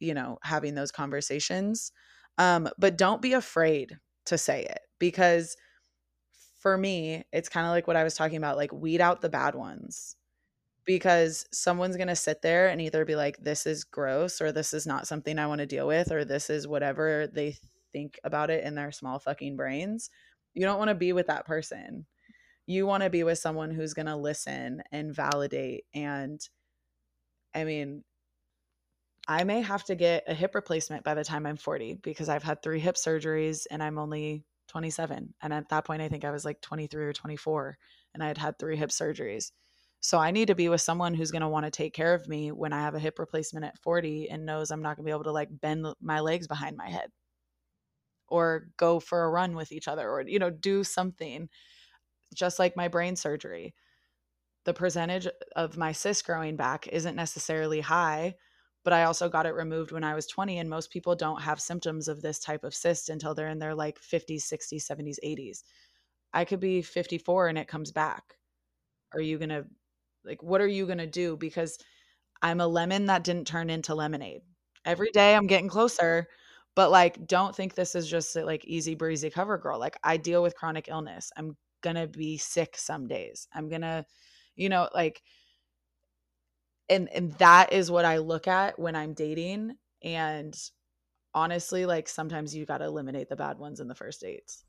you know having those conversations um but don't be afraid to say it because for me it's kind of like what i was talking about like weed out the bad ones because someone's going to sit there and either be like this is gross or this is not something I want to deal with or this is whatever they think about it in their small fucking brains. You don't want to be with that person. You want to be with someone who's going to listen and validate and I mean I may have to get a hip replacement by the time I'm 40 because I've had 3 hip surgeries and I'm only 27 and at that point I think I was like 23 or 24 and I had had 3 hip surgeries so I need to be with someone who's going to want to take care of me when I have a hip replacement at 40 and knows I'm not going to be able to like bend my legs behind my head or go for a run with each other or you know do something just like my brain surgery. The percentage of my cyst growing back isn't necessarily high, but I also got it removed when I was 20 and most people don't have symptoms of this type of cyst until they're in their like 50s, 60s, 70s, 80s. I could be 54 and it comes back. Are you going to like, what are you going to do? Because I'm a lemon that didn't turn into lemonade. Every day I'm getting closer, but like, don't think this is just like easy breezy cover girl. Like, I deal with chronic illness. I'm going to be sick some days. I'm going to, you know, like, and and that is what I look at when I'm dating and honestly like sometimes you got to eliminate the bad ones in the first dates.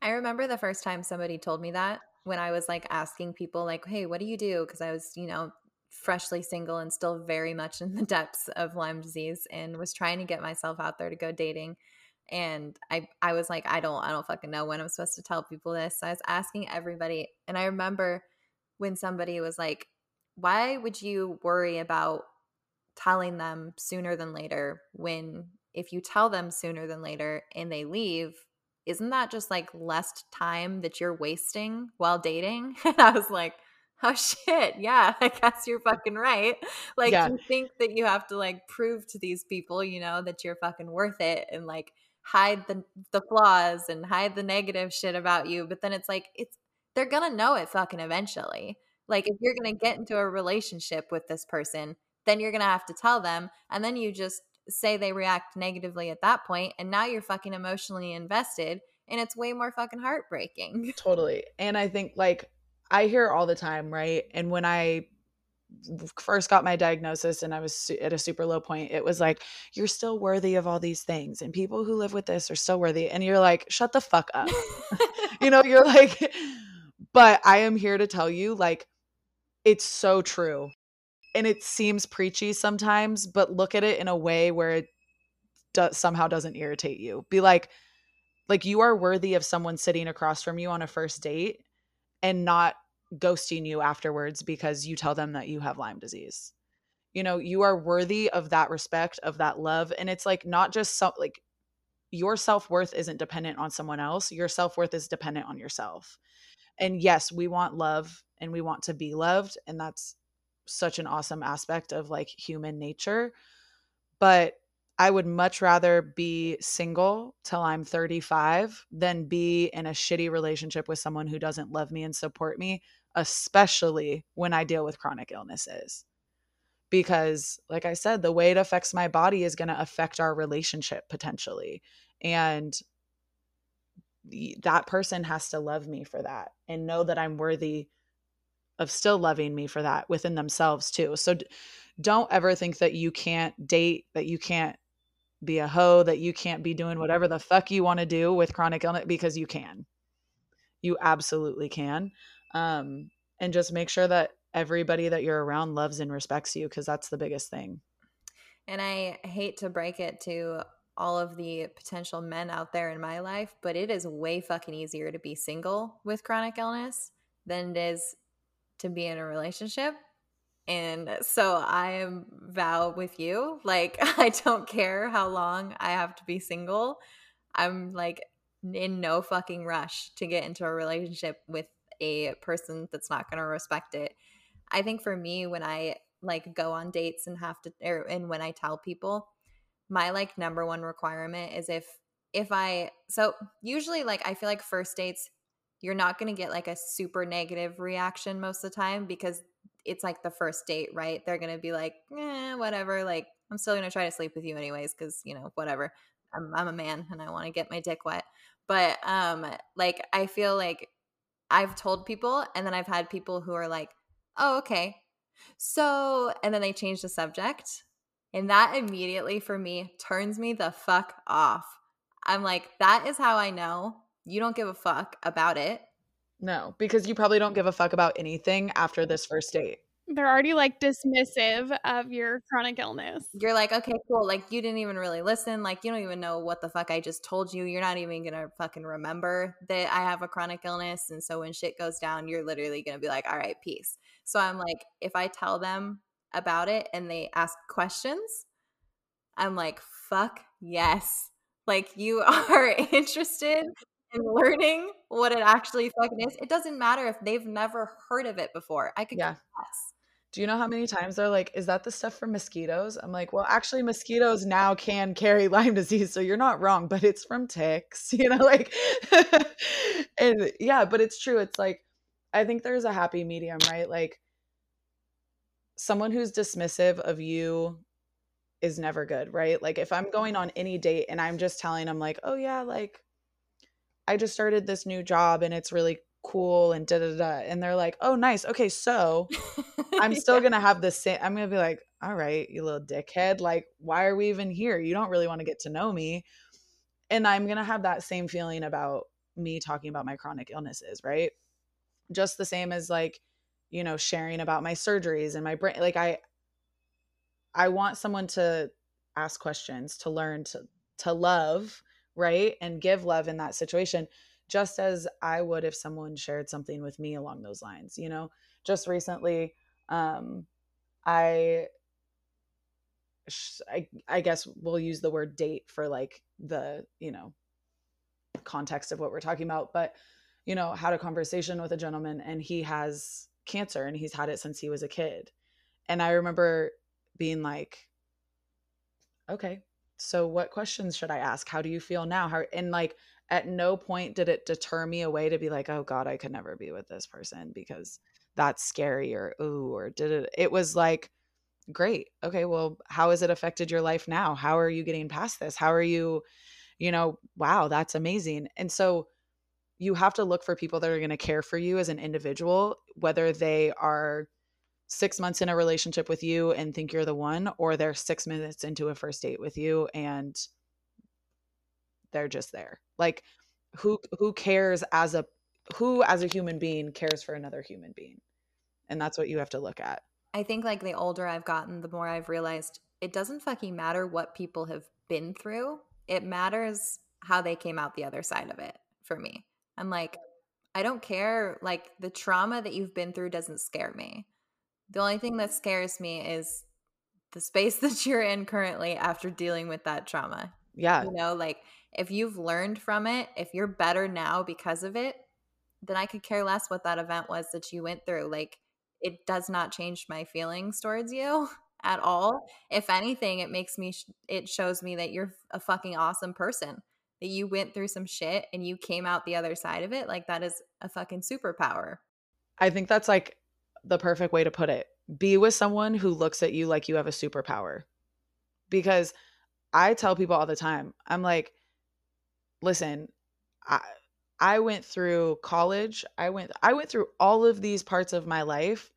I remember the first time somebody told me that when I was like asking people, like, hey, what do you do? Because I was, you know, freshly single and still very much in the depths of Lyme disease and was trying to get myself out there to go dating. And I, I was like, I don't, I don't fucking know when I'm supposed to tell people this. So I was asking everybody. And I remember when somebody was like, why would you worry about telling them sooner than later when if you tell them sooner than later and they leave, isn't that just like less time that you're wasting while dating? And I was like, oh shit, yeah, I guess you're fucking right. Like yeah. you think that you have to like prove to these people, you know, that you're fucking worth it and like hide the the flaws and hide the negative shit about you, but then it's like it's they're going to know it fucking eventually. Like if you're going to get into a relationship with this person, then you're going to have to tell them and then you just say they react negatively at that point and now you're fucking emotionally invested and it's way more fucking heartbreaking. Totally. And I think like I hear all the time, right? And when I first got my diagnosis and I was at a super low point, it was like, you're still worthy of all these things. And people who live with this are still worthy. And you're like, shut the fuck up. you know, you're like, but I am here to tell you, like, it's so true and it seems preachy sometimes, but look at it in a way where it, do- somehow doesn't irritate you. Be like, like you are worthy of someone sitting across from you on a first date and not ghosting you afterwards because you tell them that you have Lyme disease. You know, you are worthy of that respect, of that love. And it's like not just so like your self-worth isn't dependent on someone else. Your self-worth is dependent on yourself. And yes, we want love and we want to be loved. And that's such an awesome aspect of like human nature. But I would much rather be single till I'm 35 than be in a shitty relationship with someone who doesn't love me and support me, especially when I deal with chronic illnesses. Because, like I said, the way it affects my body is going to affect our relationship potentially. And that person has to love me for that and know that I'm worthy of still loving me for that within themselves too. So don't ever think that you can't date, that you can't be a hoe, that you can't be doing whatever the fuck you want to do with chronic illness because you can. You absolutely can. Um, and just make sure that everybody that you're around loves and respects you because that's the biggest thing. And I hate to break it to all of the potential men out there in my life, but it is way fucking easier to be single with chronic illness than it is to be in a relationship and so I am vow with you, like, I don't care how long I have to be single. I'm like in no fucking rush to get into a relationship with a person that's not going to respect it. I think for me, when I like go on dates and have to, or, and when I tell people, my like number one requirement is if, if I, so usually like I feel like first dates, you're not going to get like a super negative reaction most of the time because it's like the first date, right? They're gonna be like, eh, whatever. Like, I'm still gonna try to sleep with you anyways, because you know, whatever. I'm I'm a man and I want to get my dick wet. But um, like I feel like I've told people, and then I've had people who are like, oh, okay. So, and then they change the subject. And that immediately for me turns me the fuck off. I'm like, that is how I know you don't give a fuck about it. No, because you probably don't give a fuck about anything after this first date. They're already like dismissive of your chronic illness. You're like, okay, cool. Like, you didn't even really listen. Like, you don't even know what the fuck I just told you. You're not even going to fucking remember that I have a chronic illness. And so when shit goes down, you're literally going to be like, all right, peace. So I'm like, if I tell them about it and they ask questions, I'm like, fuck yes. Like, you are interested and learning what it actually fucking is. It doesn't matter if they've never heard of it before. I could yeah. guess. Do you know how many times they're like, is that the stuff for mosquitoes? I'm like, well, actually, mosquitoes now can carry Lyme disease. So you're not wrong, but it's from ticks, you know, like, and yeah, but it's true. It's like, I think there's a happy medium, right? Like, someone who's dismissive of you is never good, right? Like, if I'm going on any date and I'm just telling them, like, oh, yeah, like, I just started this new job and it's really cool and da da da. And they're like, oh, nice. Okay, so I'm still yeah. gonna have the same. I'm gonna be like, all right, you little dickhead. Like, why are we even here? You don't really want to get to know me. And I'm gonna have that same feeling about me talking about my chronic illnesses, right? Just the same as like, you know, sharing about my surgeries and my brain. Like, I, I want someone to ask questions, to learn, to to love right? And give love in that situation, just as I would if someone shared something with me along those lines. You know, just recently, um, I, I, I guess we'll use the word date for like the, you know, context of what we're talking about, but, you know, had a conversation with a gentleman and he has cancer and he's had it since he was a kid. And I remember being like, okay, so what questions should i ask? How do you feel now? How and like at no point did it deter me away to be like oh god i could never be with this person because that's scary or ooh or did it it was like great okay well how has it affected your life now? How are you getting past this? How are you you know wow that's amazing. And so you have to look for people that are going to care for you as an individual whether they are six months in a relationship with you and think you're the one, or they're six minutes into a first date with you and they're just there. Like who who cares as a who as a human being cares for another human being? And that's what you have to look at. I think like the older I've gotten, the more I've realized it doesn't fucking matter what people have been through, it matters how they came out the other side of it for me. I'm like, I don't care. Like, the trauma that you've been through doesn't scare me. The only thing that scares me is the space that you're in currently after dealing with that trauma. Yeah. You know, like if you've learned from it, if you're better now because of it, then I could care less what that event was that you went through. Like it does not change my feelings towards you at all. If anything, it makes me, sh- it shows me that you're a fucking awesome person, that you went through some shit and you came out the other side of it. Like that is a fucking superpower. I think that's like the perfect way to put it. Be with someone who looks at you like you have a superpower. Because I tell people all the time, I'm like, listen, I I went through college. I went I went through all of these parts of my life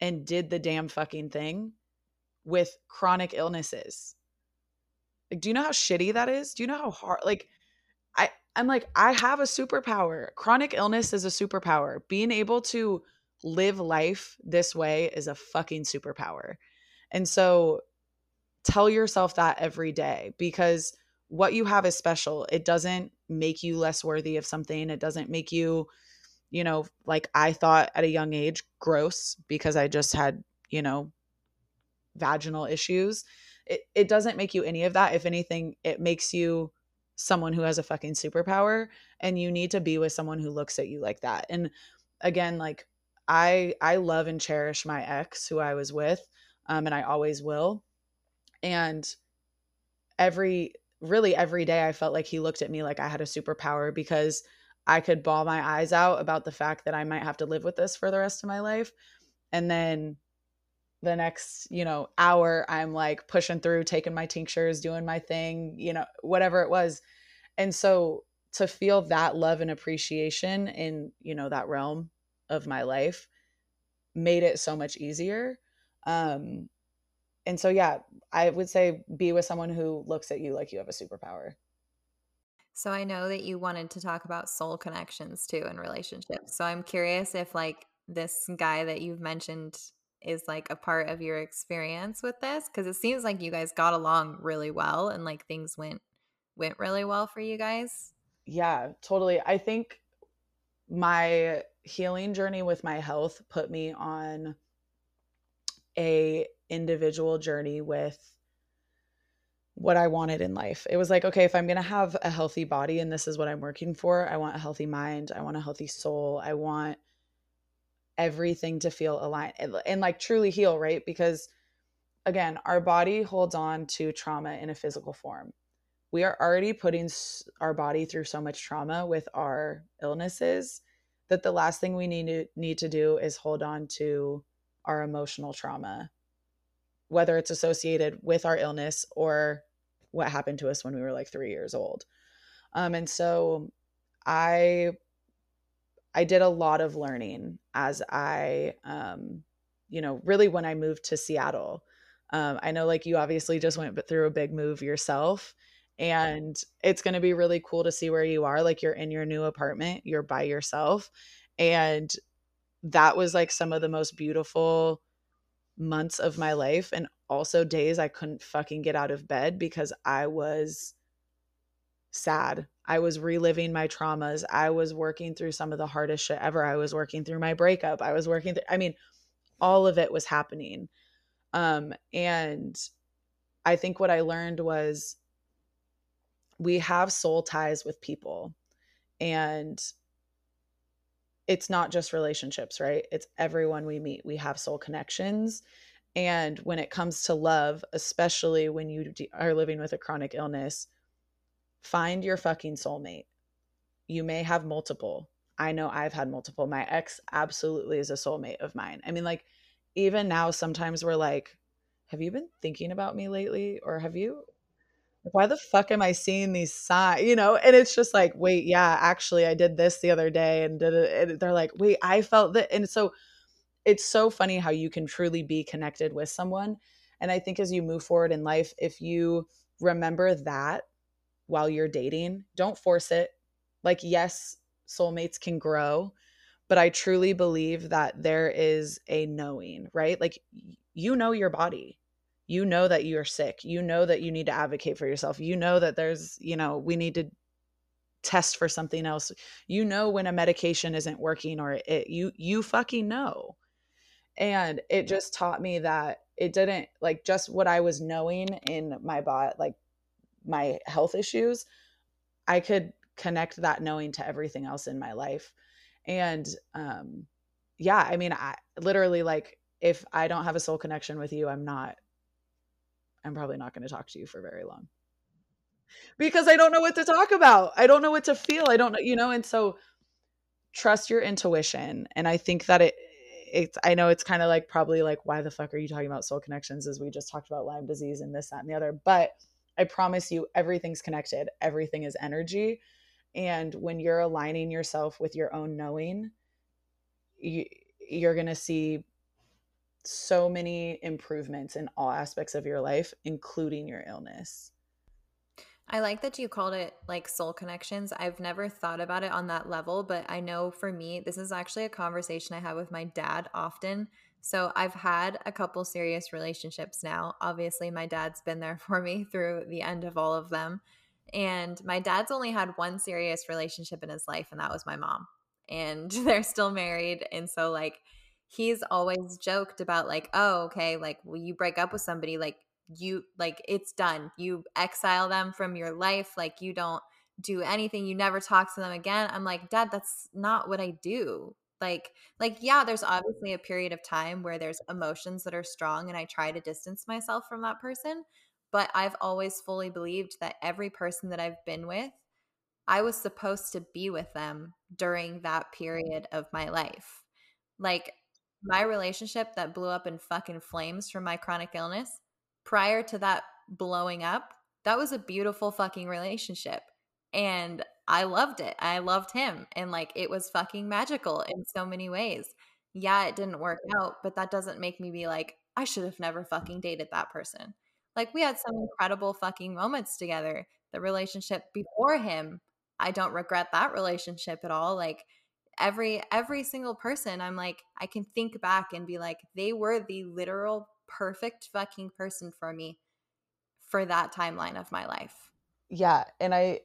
and did the damn fucking thing with chronic illnesses. Like, do you know how shitty that is? Do you know how hard like I I'm like I have a superpower. Chronic illness is a superpower. Being able to live life this way is a fucking superpower. And so tell yourself that every day because what you have is special. It doesn't make you less worthy of something. It doesn't make you, you know, like I thought at a young age, gross because I just had, you know, vaginal issues. It, it doesn't make you any of that. If anything, it makes you someone who has a fucking superpower and you need to be with someone who looks at you like that. And again, like I I love and cherish my ex who I was with, um, and I always will. And every really every day I felt like he looked at me like I had a superpower because I could bawl my eyes out about the fact that I might have to live with this for the rest of my life. And then the next, you know, hour I'm like pushing through, taking my tinctures, doing my thing, you know, whatever it was. And so to feel that love and appreciation in, you know, that realm of my life made it so much easier. Um and so yeah, I would say be with someone who looks at you like you have a superpower. So I know that you wanted to talk about soul connections too in relationships. So I'm curious if like this guy that you've mentioned is like a part of your experience with this because it seems like you guys got along really well and like things went went really well for you guys. Yeah, totally. I think my healing journey with my health put me on a individual journey with what I wanted in life. It was like, okay, if I'm going to have a healthy body and this is what I'm working for, I want a healthy mind, I want a healthy soul, I want everything to feel aligned and, and like truly heal, right? Because again, our body holds on to trauma in a physical form. We are already putting our body through so much trauma with our illnesses that the last thing we need to need to do is hold on to our emotional trauma. Whether it's associated with our illness or what happened to us when we were like 3 years old. Um, and so i i did a lot of learning as i um, you know really when i moved to seattle. Um, i know like you obviously just went through a big move yourself and it's going to be really cool to see where you are like you're in your new apartment you're by yourself and that was like some of the most beautiful months of my life and also days I couldn't fucking get out of bed because I was sad. I was reliving my traumas. I was working through some of the hardest shit ever. I was working through my breakup. I was working through I mean all of it was happening. Um and I think what I learned was we have soul ties with people and it's not just relationships, right? It's everyone we meet. We have soul connections. And when it comes to love, especially when you are living with a chronic illness, find your fucking soulmate. You may have multiple. I know I've had multiple. My ex absolutely is a soulmate of mine. I mean, like, even now, sometimes we're like, have you been thinking about me lately? Or have you why the fuck am I seeing these signs? You know, and it's just like, wait, yeah, actually, I did this the other day, and, and they're like, wait, I felt that, and so it's so funny how you can truly be connected with someone. And I think as you move forward in life, if you remember that while you're dating, don't force it. Like, yes, soulmates can grow, but I truly believe that there is a knowing, right? Like, you know your body you know that you're sick you know that you need to advocate for yourself you know that there's you know we need to test for something else you know when a medication isn't working or it you you fucking know. And it just taught me that it didn't like just what i was knowing in my body like my health issues i could connect that knowing to everything else in my life. And um yeah i mean i literally like if i don't have a soul connection with you i'm not I'm probably not going to talk to you for very long because I don't know what to talk about. I don't know what to feel. I don't know, you know, and so trust your intuition. And I think that it, it's, I know it's kind of like probably like, why the fuck are you talking about soul connections as we just talked about Lyme disease and this, that, and the other. But I promise you, everything's connected, everything is energy. And when you're aligning yourself with your own knowing, you, you're going to see so many improvements in all aspects of your life, including your illness. I like that you called it like soul connections. I've never thought about it on that level, but I know for me, this is actually a conversation I have with my dad often. So I've had a couple serious relationships now. Obviously, my dad's been there for me through the end of all of them. And my dad's only had one serious relationship in his life, and that was my mom. And they're still married. And so, like, he's always joked about like oh okay like you break up with somebody like you like it's done. You exile them from your life like you don't do anything. You never talk to them again. I'm like dad that's not what i do. Like like yeah there's obviously a period of time where there's emotions that are strong and i try to distance myself from that person but i've always fully believed that every person that i've been with i was supposed to be with them during that period of my life. Like my relationship that blew up in fucking flames from my chronic illness, prior to that blowing up, that was a beautiful fucking relationship. And I loved it. I loved him. And like it was fucking magical in so many ways. Yeah, it didn't work out, but that doesn't make me be like, I should have never fucking dated that person. Like we had some incredible fucking moments together. The relationship before him, I don't regret that relationship at all. Like every every single person i'm like i can think back and be like they were the literal perfect fucking person for me for that timeline of my life. Yeah and i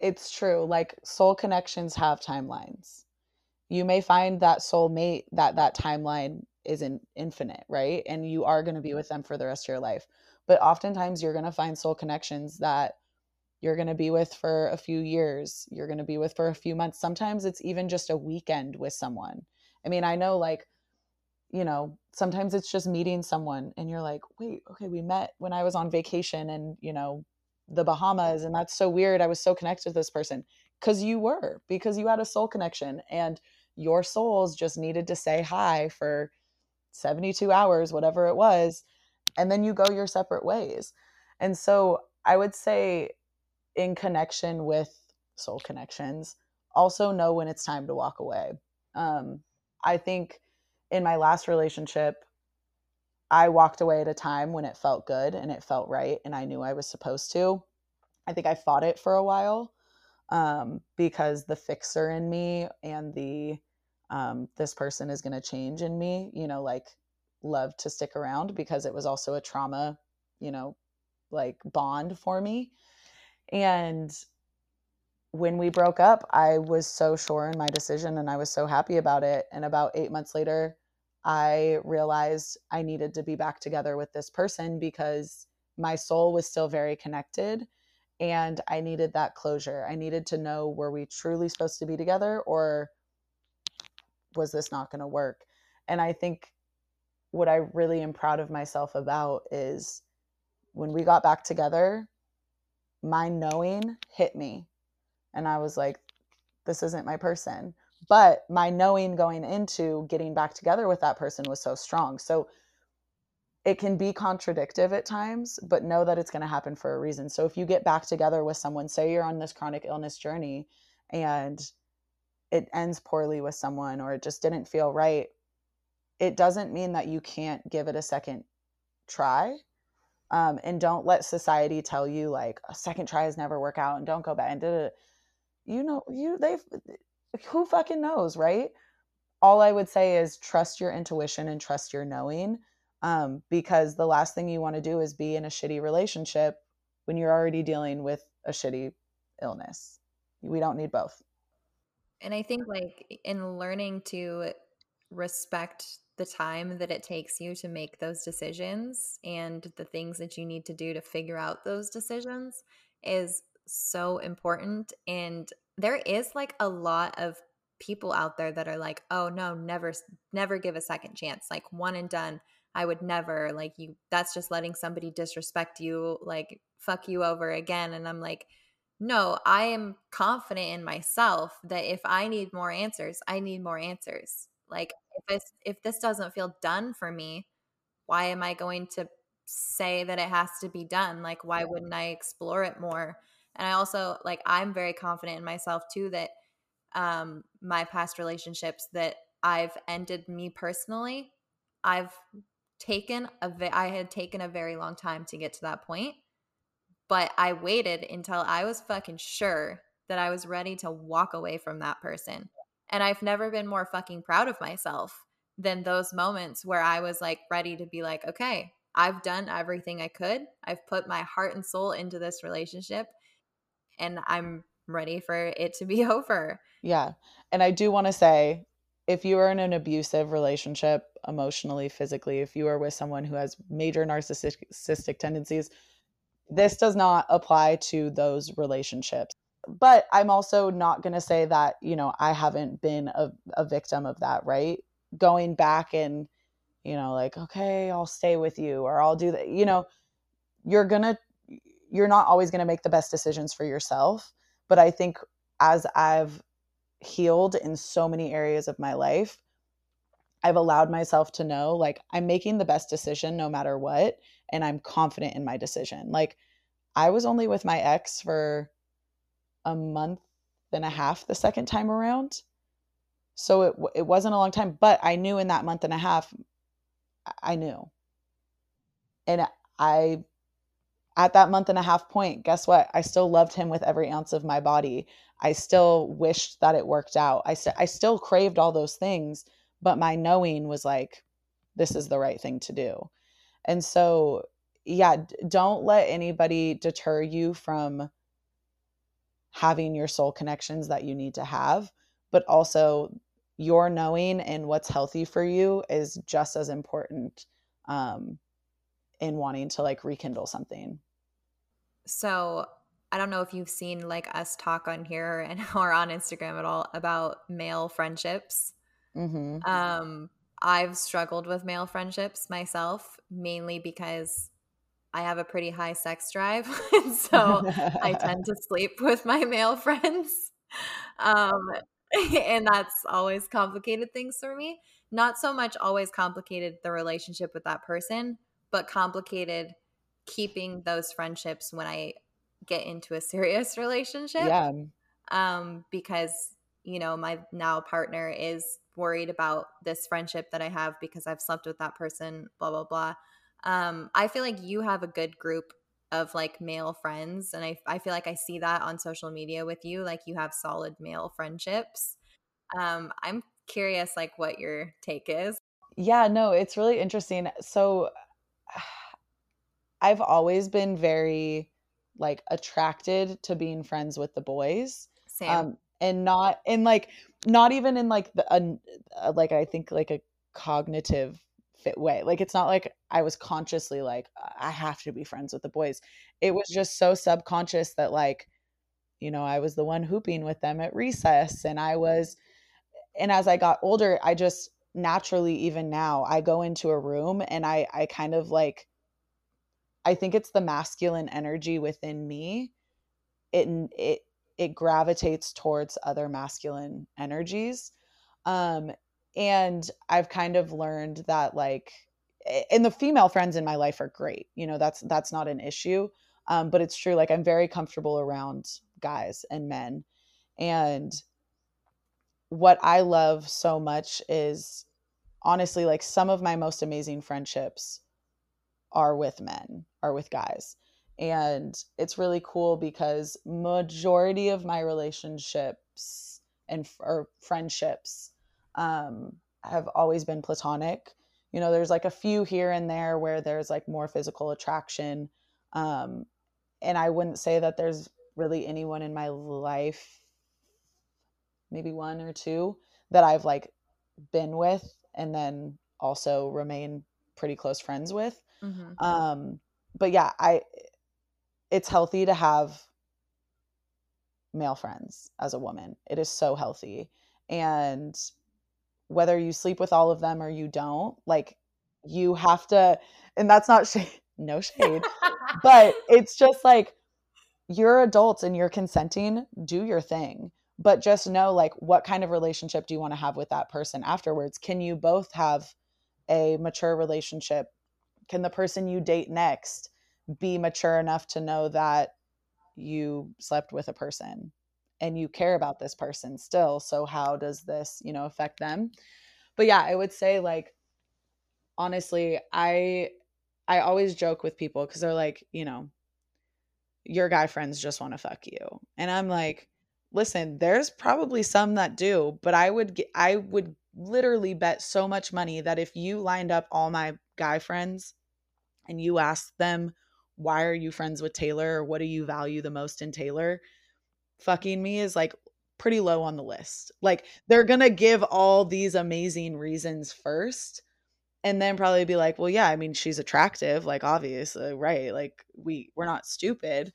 it's true like soul connections have timelines. You may find that soul mate that that timeline isn't infinite right? And you are going to be mm-hmm. with them for the rest of your life. But oftentimes you're going to find soul connections that you're going to be with for a few years, you're going to be with for a few months. Sometimes it's even just a weekend with someone. I mean, I know like, you know, sometimes it's just meeting someone and you're like, wait, okay, we met when I was on vacation and, you know, the Bahamas. And that's so weird. I was so connected to this person because you were, because you had a soul connection and your souls just needed to say hi for 72 hours, whatever it was. And then you go your separate ways. And so I would say in connection with soul connections also know when it's time to walk away. Um, i think in my last relationship i walked away at a time when it felt good and it felt right and i knew i was supposed to. I think i fought it for a while um, because the fixer in me and the um, this person is going to change in me you know like love to stick around because it was also a trauma you know like bond for me and when we broke up, I was so sure in my decision and I was so happy about it. And about eight months later, I realized I needed to be back together with this person because my soul was still very connected and I needed that closure. I needed to know were we truly supposed to be together or was this not going to work? And I think what I really am proud of myself about is when we got back together, my knowing hit me. And I was like, this isn't my person. But my knowing going into getting back together with that person was so strong. So it can be contradictive at times, but know that it's going to happen for a reason. So if you get back together with someone, say you're on this chronic illness journey and it ends poorly with someone or it just didn't feel right, it doesn't mean that you can't give it a second try um, and don't let society tell you like a second try has never work out and don't go back and did it you know you they've who fucking knows right all i would say is trust your intuition and trust your knowing um, because the last thing you want to do is be in a shitty relationship when you're already dealing with a shitty illness. We don't need both. And I think, like, in learning to respect the time that it takes you to make those decisions and the things that you need to do to figure out those decisions is so important. And there is like a lot of people out there that are like, oh no, never, never give a second chance, like one and done. I would never like you. That's just letting somebody disrespect you, like fuck you over again. And I'm like, no, I am confident in myself that if I need more answers, I need more answers. Like if this if this doesn't feel done for me, why am I going to say that it has to be done? Like why wouldn't I explore it more? And I also like I'm very confident in myself too that um my past relationships that I've ended me personally, I've taken a I had taken a very long time to get to that point. But I waited until I was fucking sure that I was ready to walk away from that person. And I've never been more fucking proud of myself than those moments where I was like ready to be like, okay, I've done everything I could. I've put my heart and soul into this relationship and I'm ready for it to be over. Yeah. And I do want to say if you are in an abusive relationship, emotionally, physically, if you are with someone who has major narcissistic tendencies, this does not apply to those relationships but I'm also not going to say that, you know, I haven't been a, a victim of that, right? Going back and, you know, like, okay, I'll stay with you or I'll do that, you know, you're going to, you're not always going to make the best decisions for yourself. But I think as I've healed in so many areas of my life, I've allowed myself to know like I'm making the best decision no matter what. And I'm confident in my decision. Like, I was only with my ex for a month and a half the second time around. So it it wasn't a long time, but I knew in that month and a half I knew. And I at that month and a half point, guess what? I still loved him with every ounce of my body. I still wished that it worked out. I st- I still craved all those things, but my knowing was like this is the right thing to do. And so, yeah, don't let anybody deter you from having your soul connections that you need to have, but also your knowing and what's healthy for you is just as important um, in wanting to like rekindle something. So I don't know if you've seen like us talk on here and or on Instagram at all about male friendships. Mm-hmm. Um, I've struggled with male friendships myself, mainly because I have a pretty high sex drive, so I tend to sleep with my male friends. Um, and that's always complicated things for me. Not so much always complicated the relationship with that person, but complicated keeping those friendships when I get into a serious relationship. Yeah. Um, because, you know, my now partner is worried about this friendship that I have because I've slept with that person, blah, blah, blah. Um, I feel like you have a good group of like male friends and I, I feel like I see that on social media with you like you have solid male friendships. Um, I'm curious like what your take is. Yeah, no, it's really interesting. So I've always been very like attracted to being friends with the boys. Same. Um, and not in like not even in like the uh, like I think like a cognitive fit way. Like it's not like I was consciously like I have to be friends with the boys. It was just so subconscious that like you know, I was the one hooping with them at recess and I was and as I got older, I just naturally even now I go into a room and I I kind of like I think it's the masculine energy within me. It it it gravitates towards other masculine energies. Um and i've kind of learned that like and the female friends in my life are great you know that's that's not an issue um, but it's true like i'm very comfortable around guys and men. And what i love so much is honestly like some of my most amazing friendships are with men are with guys. And it's really cool because majority of my relationships and or friendships um, have always been platonic. you know, there's like a few here and there where there's like more physical attraction. Um, and I wouldn't say that there's really anyone in my life, maybe one or two, that I've like been with and then also remain pretty close friends with. Mm-hmm. Um, but yeah, I it's healthy to have male friends as a woman. It is so healthy. And whether you sleep with all of them or you don't, like you have to and that's not shade, no shade. but it's just like you're adults and you're consenting, do your thing. But just know like what kind of relationship do you want to have with that person afterwards? Can you both have a mature relationship? Can the person you date next be mature enough to know that you slept with a person and you care about this person still? So how does this, you know, affect them? But yeah, I would say like honestly, I I always joke with people cuz they're like, you know, your guy friends just want to fuck you. And I'm like, listen, there's probably some that do, but I would I would literally bet so much money that if you lined up all my guy friends and you asked them, why are you friends with Taylor or what do you value the most in Taylor? Fucking me is like pretty low on the list. Like they're going to give all these amazing reasons first and then probably be like, "Well, yeah, I mean, she's attractive, like obviously, right? Like we we're not stupid."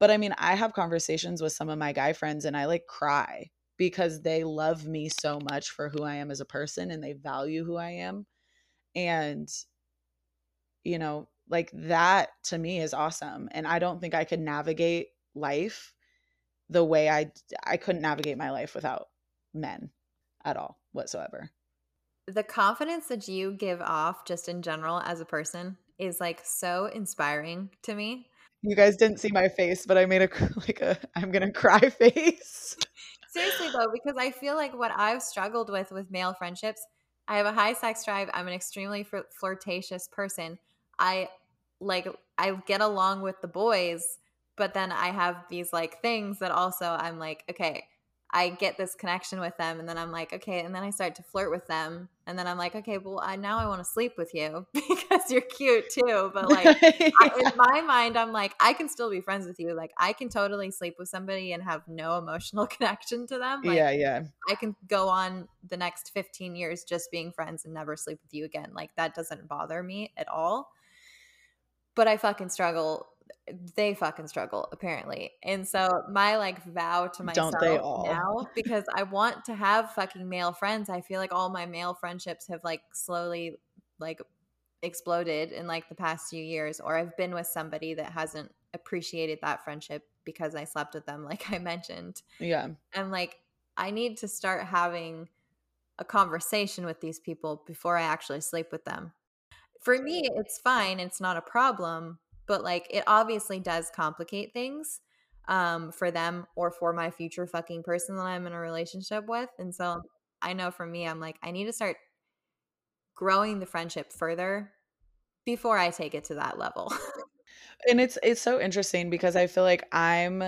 But I mean, I have conversations with some of my guy friends and I like cry because they love me so much for who I am as a person and they value who I am. And, you know, like that to me is awesome. And I don't think I could navigate life the way I I couldn't navigate my life without men at all whatsoever. The confidence that you give off just in general as a person is like so inspiring to me. You guys didn't see my face, but I made a like a I'm going to cry face. Seriously though, because I feel like what I've struggled with with male friendships, I have a high sex drive. I'm an extremely fl- flirtatious person. I like I get along with the boys, but then I have these like things that also I'm like, okay, I get this connection with them, and then I'm like, okay, and then I start to flirt with them, and then I'm like, okay, well, I, now I want to sleep with you because you're cute too. But like I, in my mind, I'm like, I can still be friends with you. Like I can totally sleep with somebody and have no emotional connection to them. Like, yeah, yeah. I can go on the next 15 years just being friends and never sleep with you again. Like that doesn't bother me at all. But I fucking struggle they fucking struggle apparently. And so my like vow to myself now because I want to have fucking male friends. I feel like all my male friendships have like slowly like exploded in like the past few years or I've been with somebody that hasn't appreciated that friendship because I slept with them like I mentioned. Yeah. I'm like I need to start having a conversation with these people before I actually sleep with them. For me, it's fine, it's not a problem, but like it obviously does complicate things um for them or for my future fucking person that I'm in a relationship with. And so I know for me I'm like I need to start growing the friendship further before I take it to that level. and it's it's so interesting because I feel like I'm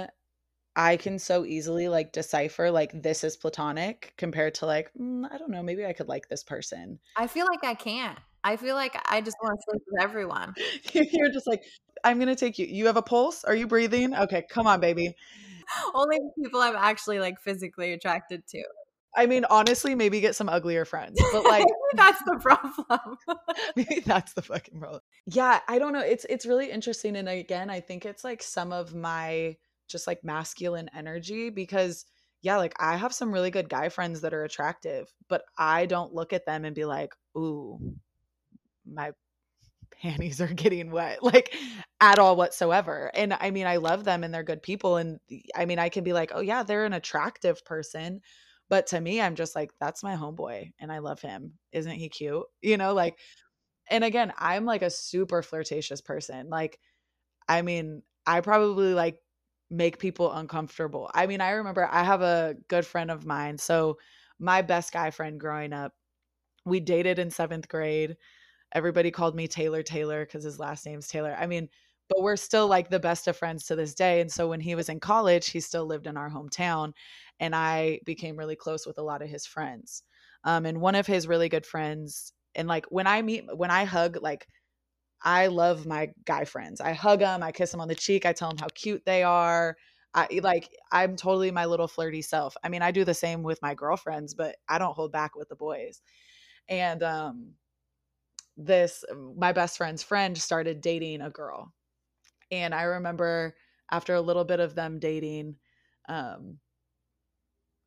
I can so easily like decipher like this is platonic compared to like mm, I don't know maybe I could like this person. I feel like I can't. I feel like I just want to sleep with everyone. You're just like I'm gonna take you. You have a pulse? Are you breathing? Okay, come on, baby. Only people I'm actually like physically attracted to. I mean, honestly, maybe get some uglier friends, but like that's the problem. maybe that's the fucking problem. Yeah, I don't know. It's it's really interesting, and again, I think it's like some of my just like masculine energy because yeah, like I have some really good guy friends that are attractive, but I don't look at them and be like, ooh, my panties are getting wet like at all whatsoever and i mean i love them and they're good people and i mean i can be like oh yeah they're an attractive person but to me i'm just like that's my homeboy and i love him. Isn't he cute? You know like and again i'm like a super flirtatious person like i mean i probably like make people uncomfortable. I mean i remember i have a good friend of mine so my best guy friend growing up we dated in seventh grade everybody called me Taylor Taylor because his last name's Taylor. I mean, but we're still like the best of friends to this day. And so when he was in college, he still lived in our hometown. And I became really close with a lot of his friends. Um, and one of his really good friends And like when I meet, when I hug, like I love my guy friends. I hug them, I kiss them on the cheek, I tell them how cute they are. I like I'm totally my little flirty self. I mean, I do the same with my girlfriends, but I don't hold back with the boys. And um this my best friend's friend started dating a girl. And I remember after a little bit of them dating, um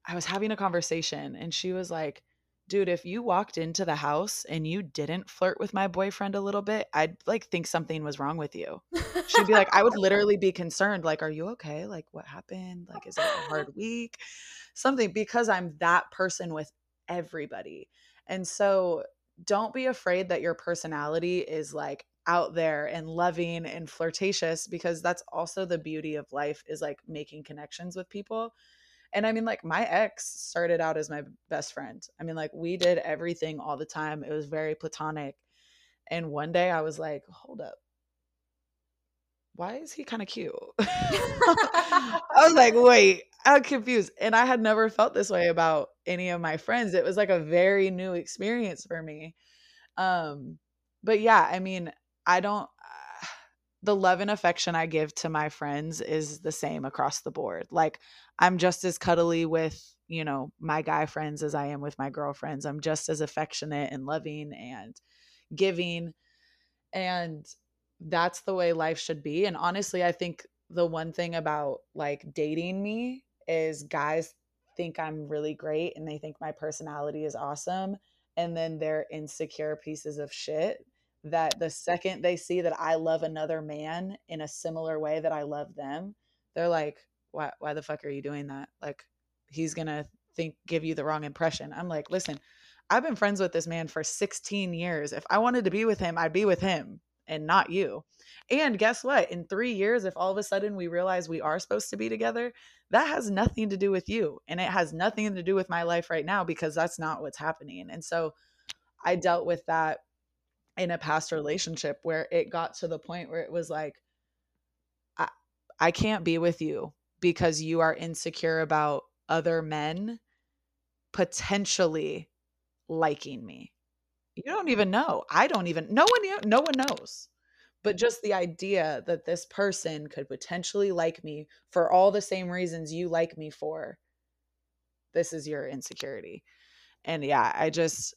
I was having a conversation and she was like, dude, if you walked into the house and you didn't flirt with my boyfriend a little bit, I'd like think something was wrong with you. She'd be like, I would literally be concerned. Like, are you okay? Like, what happened? Like, is it a hard week? Something because I'm that person with everybody. And so don't be afraid that your personality is like out there and loving and flirtatious because that's also the beauty of life is like making connections with people and I mean, like, my ex started out as my best friend. I mean, like, we did everything all the time. It was very platonic. And one day I was like, hold up. Why is he kind of cute? I was like, wait, I'm confused. And I had never felt this way about any of my friends. It was like a very new experience for me. Um, but yeah, I mean, I don't the love and affection I give to my friends is the same across the board. Like I'm just as cuddly with, you know, my guy friends as I am with my girlfriends. I'm just as affectionate and loving and giving. And that's the way life should be. And honestly, I think the one thing about like dating me is guys think I'm really great and they think my personality is awesome. And then they're insecure pieces of shit that the second they see that I love another man in a similar way that I love them, they're like, why, why the fuck are you doing that? Like, he's going to think, give you the wrong impression. I'm like, listen, I've been friends with this man for 16 years. If I wanted to be with him, I'd be with him and not you. And guess what? In three years, if all of a sudden we realize we are supposed to be together, that has nothing to do with you. And it has nothing to do with my life right now because that's not what's happening. And so I dealt with that in a past relationship where it got to the point where it was like I, I can't be with you because you are insecure about other men potentially liking me. You don't even know. I don't even no one no one knows. But just the idea that this person could potentially like me for all the same reasons you like me for this is your insecurity. And yeah, I just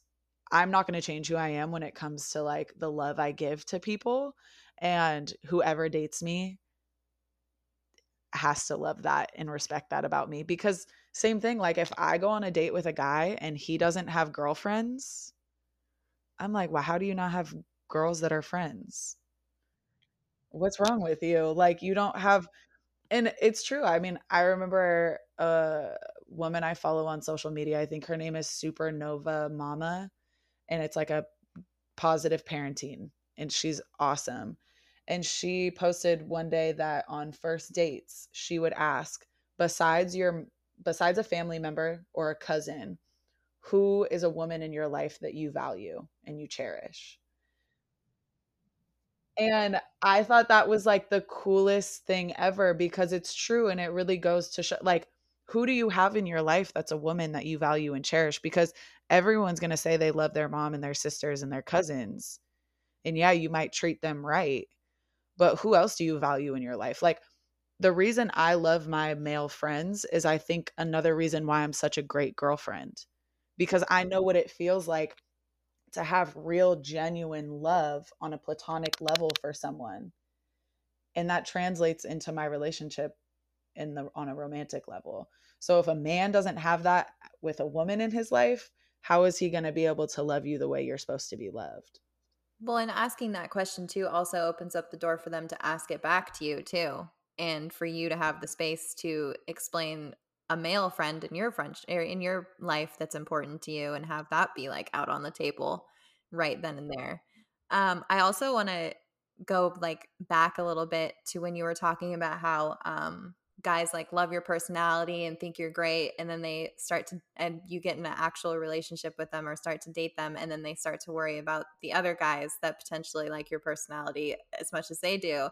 I'm not going to change who I am when it comes to like the love I give to people. And whoever dates me has to love that and respect that about me. Because, same thing, like if I go on a date with a guy and he doesn't have girlfriends, I'm like, well, how do you not have girls that are friends? What's wrong with you? Like, you don't have, and it's true. I mean, I remember a woman I follow on social media. I think her name is Supernova Mama and it's like a positive parenting and she's awesome and she posted one day that on first dates she would ask besides your besides a family member or a cousin who is a woman in your life that you value and you cherish? And i thought that was like the coolest thing ever because it's true and it really goes to show like who do you have in your life that's a woman that you value and cherish? Because everyone's going to say they love their mom and their sisters and their cousins. And yeah you might treat them right but who else do you value in your life? Like the reason i love my male friends is i think another reason why i'm such a great girlfriend because i know what it feels like to have real genuine love on a platonic level for someone and that translates into my relationship in the on a romantic level. So if a man doesn't have that with a woman in his life, how is he going to be able to love you the way you're supposed to be loved? Well, and asking that question too also opens up the door for them to ask it back to you too. And for you to have the space to explain a male friend in your friend in your life that's important to you and have that be like out on the table right then and there. Um, I also want to go like back a little bit to when you were talking about how um guys like love your personality and think you're great and then they start to and you get in an actual relationship with them or start to date them and then they start to worry about the other guys that potentially like your personality as much as they do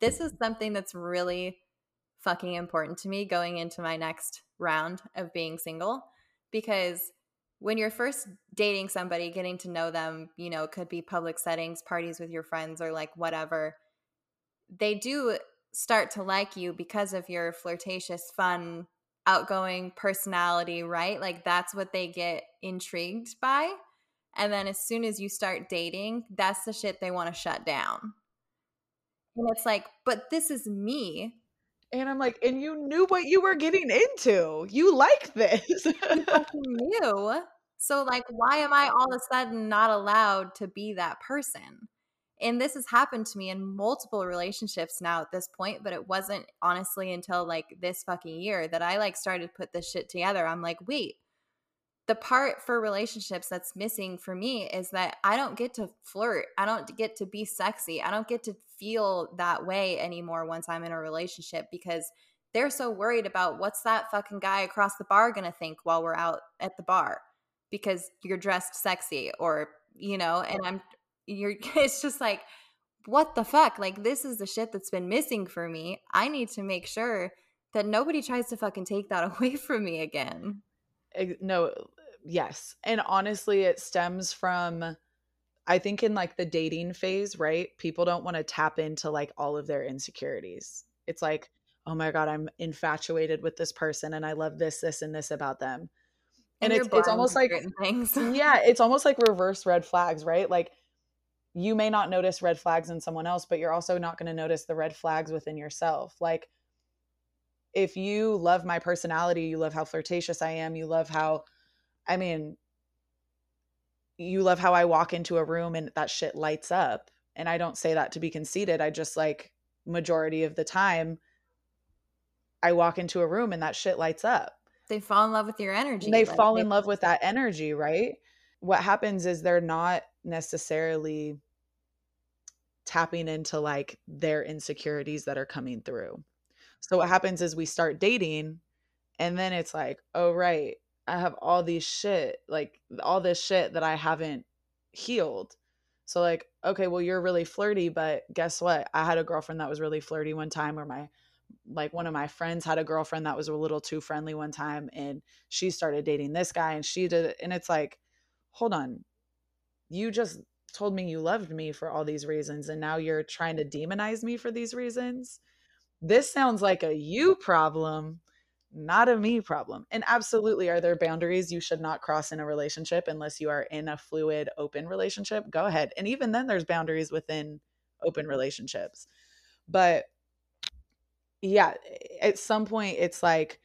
this is something that's really fucking important to me going into my next round of being single because when you're first dating somebody, getting to know them, you know, it could be public settings, parties with your friends, or like whatever, they do start to like you because of your flirtatious, fun, outgoing personality, right? Like that's what they get intrigued by. And then as soon as you start dating, that's the shit they want to shut down. And it's like, but this is me. And I'm like, and you knew what you were getting into. You like this. you knew. So, like, why am I all of a sudden not allowed to be that person? And this has happened to me in multiple relationships now at this point, but it wasn't honestly until like this fucking year that I like started to put this shit together. I'm like, wait, the part for relationships that's missing for me is that I don't get to flirt. I don't get to be sexy. I don't get to feel that way anymore once I'm in a relationship because they're so worried about what's that fucking guy across the bar to think while we're out at the bar because you're dressed sexy or, you know, and I'm, you're, it's just like, what the fuck? Like, this is the shit that's been missing for me. I need to make sure that nobody tries to fucking take that away from me again no yes and honestly it stems from i think in like the dating phase right people don't want to tap into like all of their insecurities. It's like oh my god i'm infatuated with this person and i love this this and this about them. And, and it's, it's almost like things. yeah it's almost like reverse red flags right? Like you may not notice red flags in someone else but you're also not going to notice the red flags within yourself. Like if you love my personality, you love how flirtatious I am, you love how, I mean, you love how I walk into a room and that shit lights up. And I don't say that to be conceited. I just like majority of the time, I walk into a room and that shit lights up. They fall in love with your energy. They like fall they- in love with that energy, right? What happens is they're not necessarily tapping into like their insecurities that are coming through. So what happens is we start dating and then it's like, oh right, I have all these shit, like all this shit that I haven't healed. So like, okay, well you're really flirty, but guess what? I had a girlfriend that was really flirty one time or my like one of my friends had a girlfriend that was a little too friendly one time and she started dating this guy and she did and it's like, hold on. You just told me you loved me for all these reasons and now you're trying to demonize me for these reasons this sounds like a you problem, not a me problem. And absolutely, are there boundaries you should not cross in a relationship unless you are in a fluid, open relationship? Go ahead. And even then, there's boundaries within open relationships. But yeah, at some point, it's like,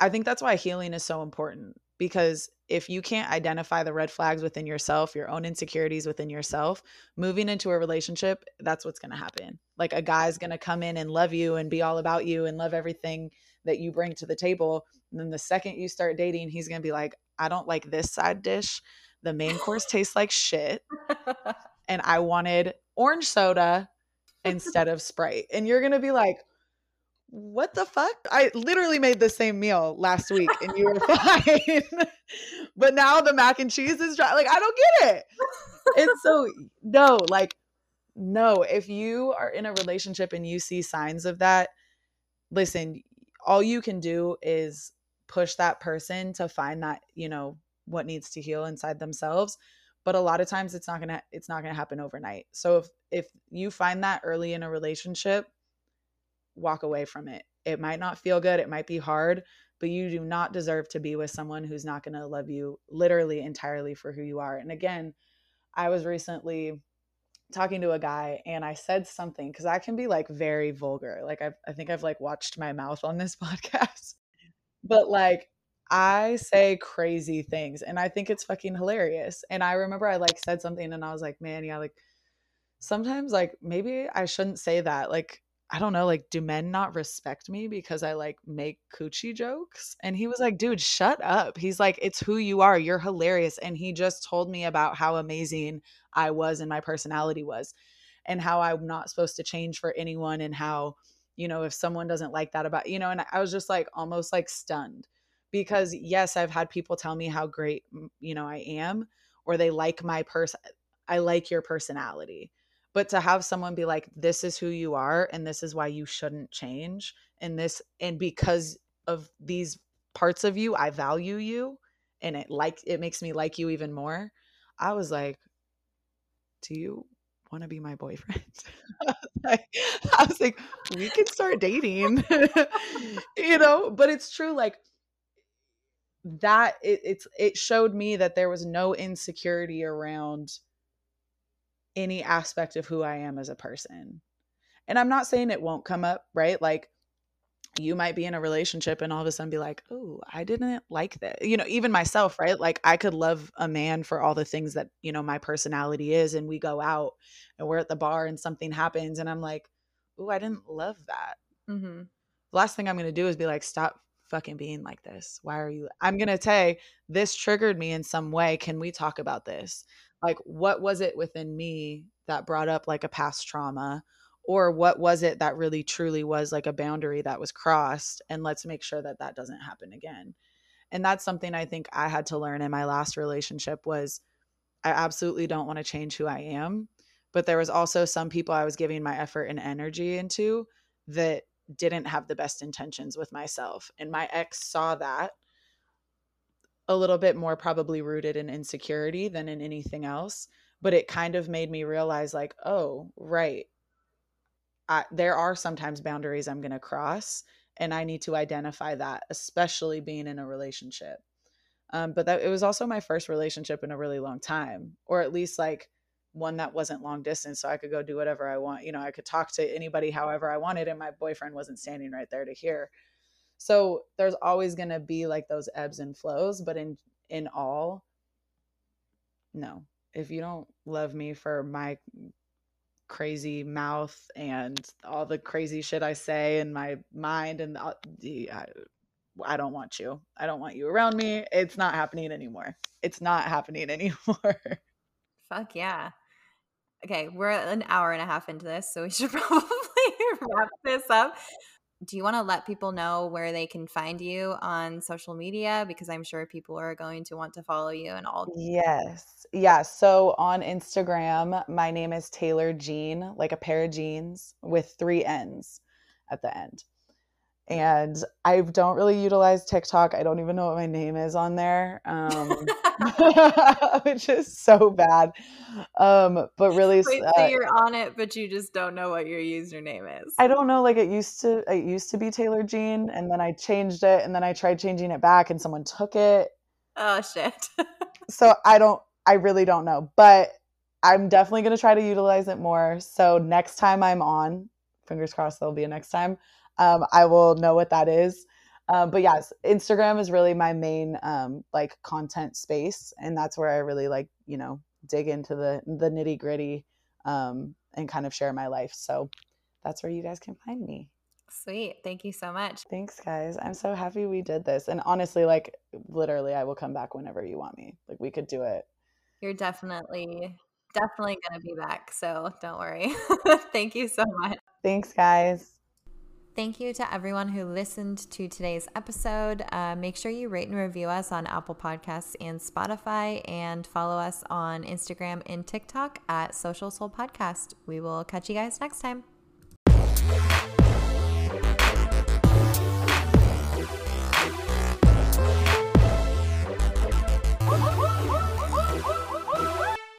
I think that's why healing is so important because if you can't identify the red flags within yourself, your own insecurities within yourself, moving into a relationship, that's what's going to happen. Like a guy's going to come in and love you and be all about you and love everything that you bring to the table. And then the second you start dating, he's going to be like, I don't like this side dish. The main course tastes like shit. And I wanted orange soda instead of Sprite. And you're going to be like, what the fuck? I literally made the same meal last week and you were fine. but now the mac and cheese is dry. Like, I don't get it. It's so, no, like, no. If you are in a relationship and you see signs of that, listen, all you can do is push that person to find that, you know, what needs to heal inside themselves. But a lot of times it's not gonna it's not gonna happen overnight. So if if you find that early in a relationship, walk away from it. It might not feel good, it might be hard, but you do not deserve to be with someone who's not to love you literally entirely for who you are. And again, I was recently talking to a guy and I said something because I can be like very vulgar. Like I've, I think I've like watched my mouth on this podcast, but like I say crazy things and I think it's fucking hilarious. And I remember I like said something and I was like, man, yeah, like sometimes like maybe I shouldn't say that. Like I don't know, like, do men not respect me because I like make coochie jokes? And he was like, dude, shut up. He's like, it's who you are. You're hilarious. And he just told me about how amazing I was and my personality was and how I'm not supposed to change for anyone and how, you know, if someone doesn't like that about, you know, and I was just like almost like stunned because yes, I've had people tell me how great, you know, I am or they like my person. I like your personality but to have someone be like this is who you are and this is why you shouldn't change and this and because of these parts of you i value you and it like it makes me like you even more i was like do you want to be my boyfriend? I was like we can start dating you know? But it's true like that it, it's it showed me that there was no insecurity around any aspect of who i am as a person and i'm not saying it won't come up right like you might be in a relationship and all of a sudden be like, oh, I didn't like that. You know, even myself, right? Like I could love a man for all the things that, you know, my personality is. And we go out and we're at the bar and something happens and I'm like, oh, I didn't love that. Mm-hmm. The last thing I'm going to do is be like, stop fucking being like this. Why are you? I'm going to say, this triggered me in some way. Can we talk about this? Like, what was it within me that brought up like a past trauma? or what was it that really truly was like a boundary that was crossed and let's make sure that that doesn't happen again and that's something i think i had to learn in my last relationship was i absolutely don't want to change who i am but there was also some people i was giving my effort and energy into that didn't have the best intentions with myself and my ex saw that a little bit more probably rooted in insecurity than in anything else but it kind of made me realize like oh right I, there are sometimes boundaries I'm going to cross, and I need to identify that, especially being in a relationship. Um, but that it was also my first relationship in a really long time, or at least like one that wasn't long distance, so I could go do whatever I want. You know, I could talk to anybody however I wanted, and my boyfriend wasn't standing right there to hear. So there's always going to be like those ebbs and flows, but in in all, no. If you don't love me for my crazy mouth and all the crazy shit I say in my mind and the, I, I don't want you. I don't want you around me. It's not happening anymore. It's not happening anymore. Fuck yeah. Okay, we're an hour and a half into this, so we should probably wrap this up do you want to let people know where they can find you on social media? Because i'm sure people are going to want to follow you and all yes. Yeah so on instagram my name is taylor jean like a pair of jeans with three n's at the end and I don't really utilize TikTok. I don't even know what my name is on there, um, which is so bad. Um, but really, Wait, uh, so you're on it, but you just don't know what your username is. I don't know. Like it used to, it used to be Taylor Jean, and then I changed it, and then I tried changing it back, and someone took it. Oh shit! so I don't. I really don't know, but I'm definitely going to try to utilize it more. So next time I'm on, fingers crossed, there'll be a next time um, I will know what that is. Um, but yes, Instagram is really my main um, like content space, and that's where I really like you know dig into the the nitty gritty um, and kind of share my life. So that's where you guys can find me. Sweet. Thank you so much. Thanks, guys. I'm so happy we did this. And honestly, like, literally, I will come back whenever you want me. Like, we could do it. You're definitely, definitely going to be back. So don't worry. Thank you so much. Thanks, guys. Thank you to everyone who listened to today's episode. Uh, make sure you rate and review us on Apple Podcasts and Spotify, and follow us on Instagram and TikTok at Social Soul Podcast. We will catch you guys next time.